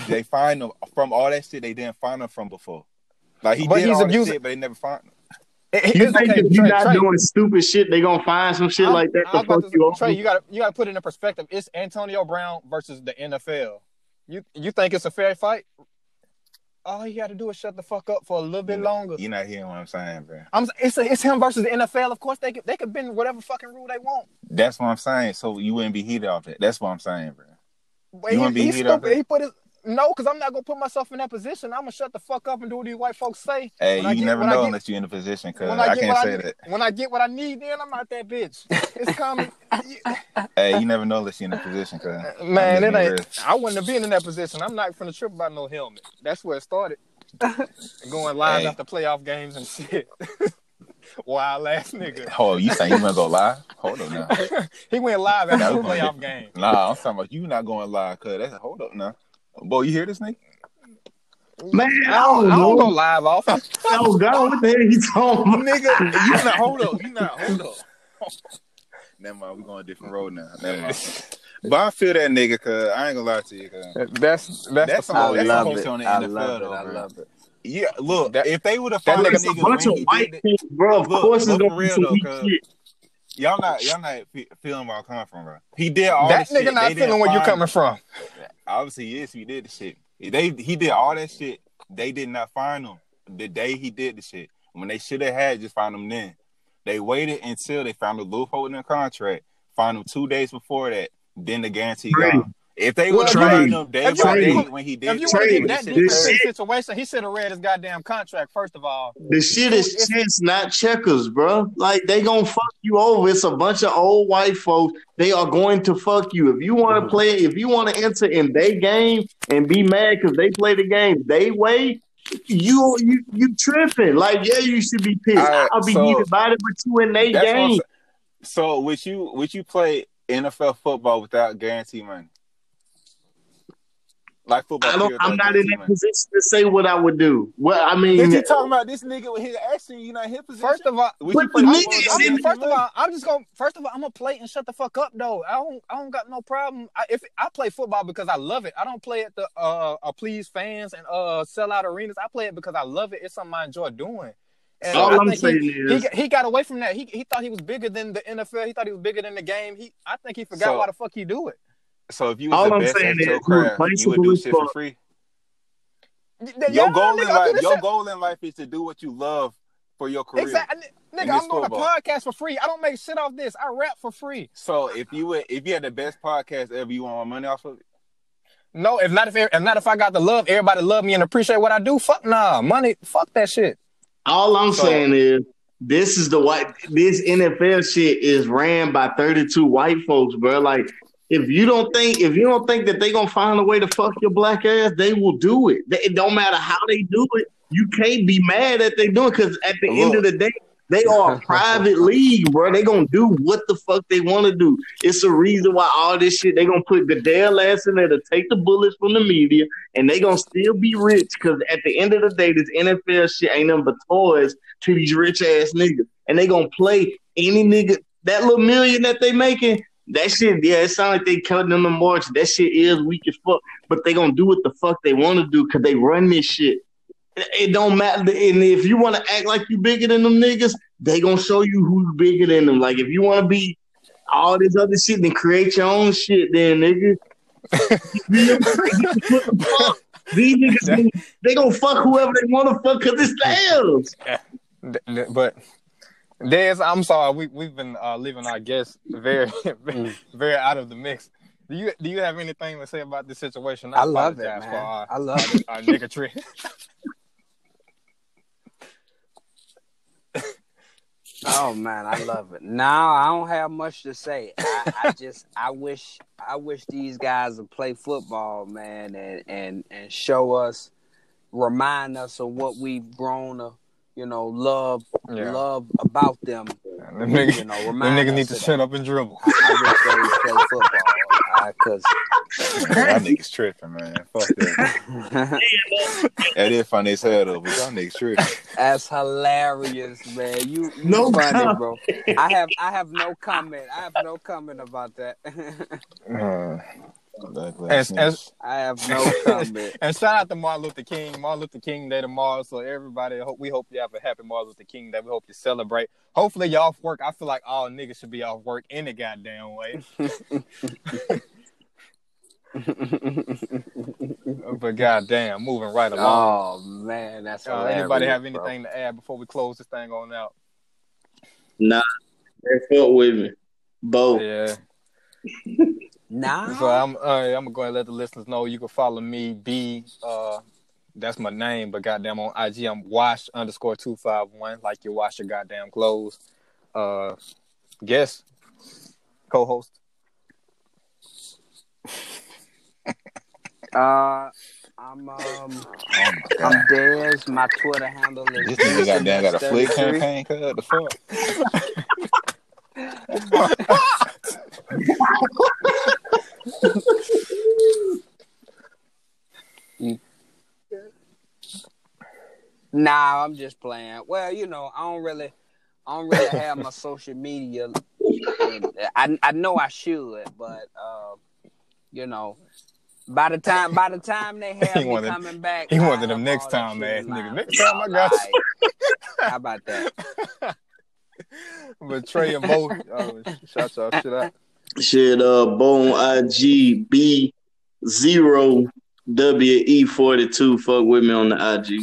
They find him from all that shit they didn't find him from before. Like he But did he's all that abusing- shit, but they never found him. You it's think okay, if you're not Trey, doing stupid shit, they gonna find some shit I'm- like that to fuck to- you off? Trey, you got to you got to put it in perspective. It's Antonio Brown versus the NFL. You you think it's a fair fight? all he got to do is shut the fuck up for a little bit longer. You're not hearing what I'm saying, bro. I'm it's a, it's him versus the NFL. Of course, they could they could bend whatever fucking rule they want. That's what I'm saying. So you wouldn't be heated off it. That's what I'm saying, bro. But You he, wanna be he's heated off stupid. that? He put his no, because I'm not gonna put myself in that position. I'm gonna shut the fuck up and do what these white folks say. Hey, When you get- never know get- unless you're in a position, cause I, I, can't say I, that. when I get what I need, then I'm out that bitch. It's coming, [LAUGHS] Hey, you never know unless you're in a position, uh, cause man. It being ain't. I wouldn't have been in that position. I'm not from the trip about no helmet. That's where it started. [LAUGHS] Going live Hey. after playoff games and shit. [LAUGHS] Wild ass nigga. real. Oh, you saying you wanna go live? Hold up now. He went live after the playoff game. Nah, I'm talking about you not going live, cause that's hold up now. Boy, you hear this nigga? Man, I don't, I don't go live off. [LAUGHS] Oh God, what the hell you talking about? nigga, you not hold up. You not hold up. [LAUGHS] Never mind, we going a different road now. Never mind. [LAUGHS] But I feel that nigga, cause I ain't gonna lie to you, cause That's that's, That's the I that's love supposed it. on the I NFL love it. though, I bro. love it. yeah, look, That- if they would have found that nigga- a bunch of white did it, things, bro. Of Look, course, it's gonna for be real some though, weak cause- shit. Y'all not y'all not fe- feeling where I'm coming from, bro. He did all that this nigga shit. not They feeling where you find- coming from. Obviously, yes, he did the shit. They he did all that shit. They did not find him the day he did the shit. When they should have had just found him then. They waited until they found a loophole in the contract. Found him two days before that. Then the guarantee Trey. gone. If they Well, would have him day If you- by day Trey. when he If did you it, want to get that this deep the situation, he should have read his goddamn contract first of all. The shit is It's- chess, not checkers, bro. Like they gonna fuck you over. It's a bunch of old white folks. They are going to fuck you if you want to mm-hmm. play. If you want to enter in their game and be mad because they play the game they way. You you you tripping? Like yeah, you should be pissed. Alright, I'll be so- heated about it, but you in their That's game. saying. So would you would you play NFL football without guarantee money? Like football. I don't, I'm not in guarantee that position to say what I would do. Well, I mean, Did you talking about this nigga with his action? You not in his position. First of all, Would But you the nigga I'm, first of all, I'm just gonna. First of all, I'm gonna play and shut the fuck up though. I don't. I don't got no problem. I, if I play football because I love it. I don't play it to uh, uh please fans and uh sell out arenas. I play it because I love it. It's something I enjoy doing. And All I I'm saying he, is- he got- he got away from that. He he thought he was bigger than the NFL. He thought he was bigger than the game. He I think he forgot So- why the fuck he do it. So if you was All the I'm best saying at is your you craft, you would do shit for free. Your yeah, goal nigga, in life, your shit- goal in life is to do what you love for your career. Exactly, nigga. I'm doing a podcast for free. I don't make shit off this. I rap for free. So if you would, if you had the best podcast ever, you want my money off of it. No, if not if if not if I got the love, everybody love me and appreciate what I do. Fuck nah, money. Fuck that shit. All I'm So- saying is this is the white this NFL shit is ran by 32 white folks, bro. Like if you don't think if you don't think that they gonna find a way to fuck your black ass, they will do it. They- It don't matter how they do it. You can't be mad that they doing because at the end of the day, they are a [LAUGHS] private league, bro. They gonna do what the fuck they want to do. It's a reason why all this shit they gonna put Goodell ass in there to take the bullets from the media, and they gonna still be rich because at the end of the day, this NFL shit ain't nothing but toys to these rich ass niggas, and they gonna play any nigga that little million that they making. That shit, yeah, it sounds like they cutting them the march. That shit is weak as fuck, but they gonna do what the fuck they want to do because they run this shit. It don't matter, and if you want to act like you bigger than them niggas, they gonna show you who's bigger than them. Like if you want to be all this other shit, then create your own shit, then nigga. what the fuck? These niggas, they gonna fuck whoever they want to fuck because it's theirs. Th- th- But Dez, I'm sorry, we we've been uh, leaving our guests very [LAUGHS] very out of the mix. Do you do you have anything to say about this situation? I love it, man. For our, I love it. our niggatry. [LAUGHS] Oh man, I love it. Now I don't have much to say. I, I just I wish I wish these guys would play football, man, and and and show us, remind us of what we've grown to, you know, love Yeah. love about them. Them niggas, You know, them remind niggas need to of shut up and dribble. I, I wish they play football because Y'all niggas tripping, man. Fuck that. [LAUGHS] That is funny as hell though, but y'all niggas tripping. that's hilarious, man. You, you No funny, comment. bro. I have I have no comment. I have no comment about that. Uh, Ugly as, ass as, I have no [LAUGHS] comment. and shout out to Martin Luther King. Martin Luther King Day tomorrow. So everybody, hope we hope you have a happy Martin Luther King Day. We hope you celebrate. Hopefully you off work. I feel like all niggas should be off work any goddamn way. [LAUGHS] but goddamn, moving right along. oh man, that's Uh, anybody have bro. anything to add before we close this thing on out? Nah, they fuck with me. Both. Yeah. [LAUGHS] Nah. So I'm uh, I'm gonna go ahead and let the listeners know you can follow me B uh that's my name, but goddamn on IG I'm wash underscore two five one, like you wash your goddamn clothes. Uh guest, co-host. [LAUGHS] Uh, I'm um, Oh. I'm Dez. My Twitter handle is This nigga goddamn got a flick campaign, cuz the fuck. [LAUGHS] [LAUGHS] [LAUGHS] Nah, I'm just playing. Well, you know, I don't really, I don't really have my social media. I I know I should, but uh, you know, by the time by the time they [LAUGHS] have He me of- coming back, he I one them next time man. ass in niggas. line. Next time I got you. How about that? [LAUGHS] but Trey and Mo, uh, shout y'all shit out. Shit, uh, Bone IG B zero W E forty two. Fuck with me on the IG.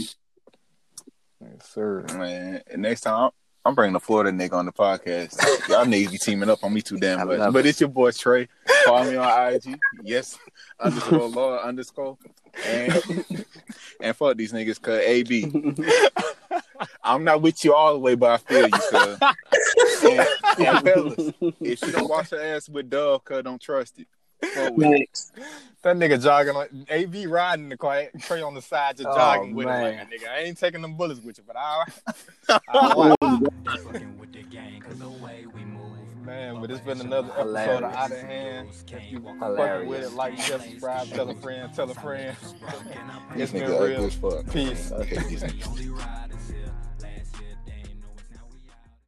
Yes, sir. Man, next time I'm, I'm bringing the Florida nigga on the podcast. Y'all niggas be teaming up on me too damn much. love But it's your boy Trey. Follow me on IG. Yes, underscore Lord underscore. And [LAUGHS] and fuck these niggas, cause AB. [LAUGHS] I'm not with you all the way, but I feel you, cuz. [LAUGHS] And, and fellas, if you don't wash your ass with Dove, cuz don't trust it. Fuck. That nigga jogging on AB riding the car, Trey on the side just Oh, jogging with him like nigga. I ain't taking them bullets with you, but I, [LAUGHS] I man. But it's been another episode of Out of Hand. If you fucking Hilarious. with it, like, share, subscribe, tell a friend, tell a friend. This [LAUGHS] It's been nigga real. as fuck. Peace.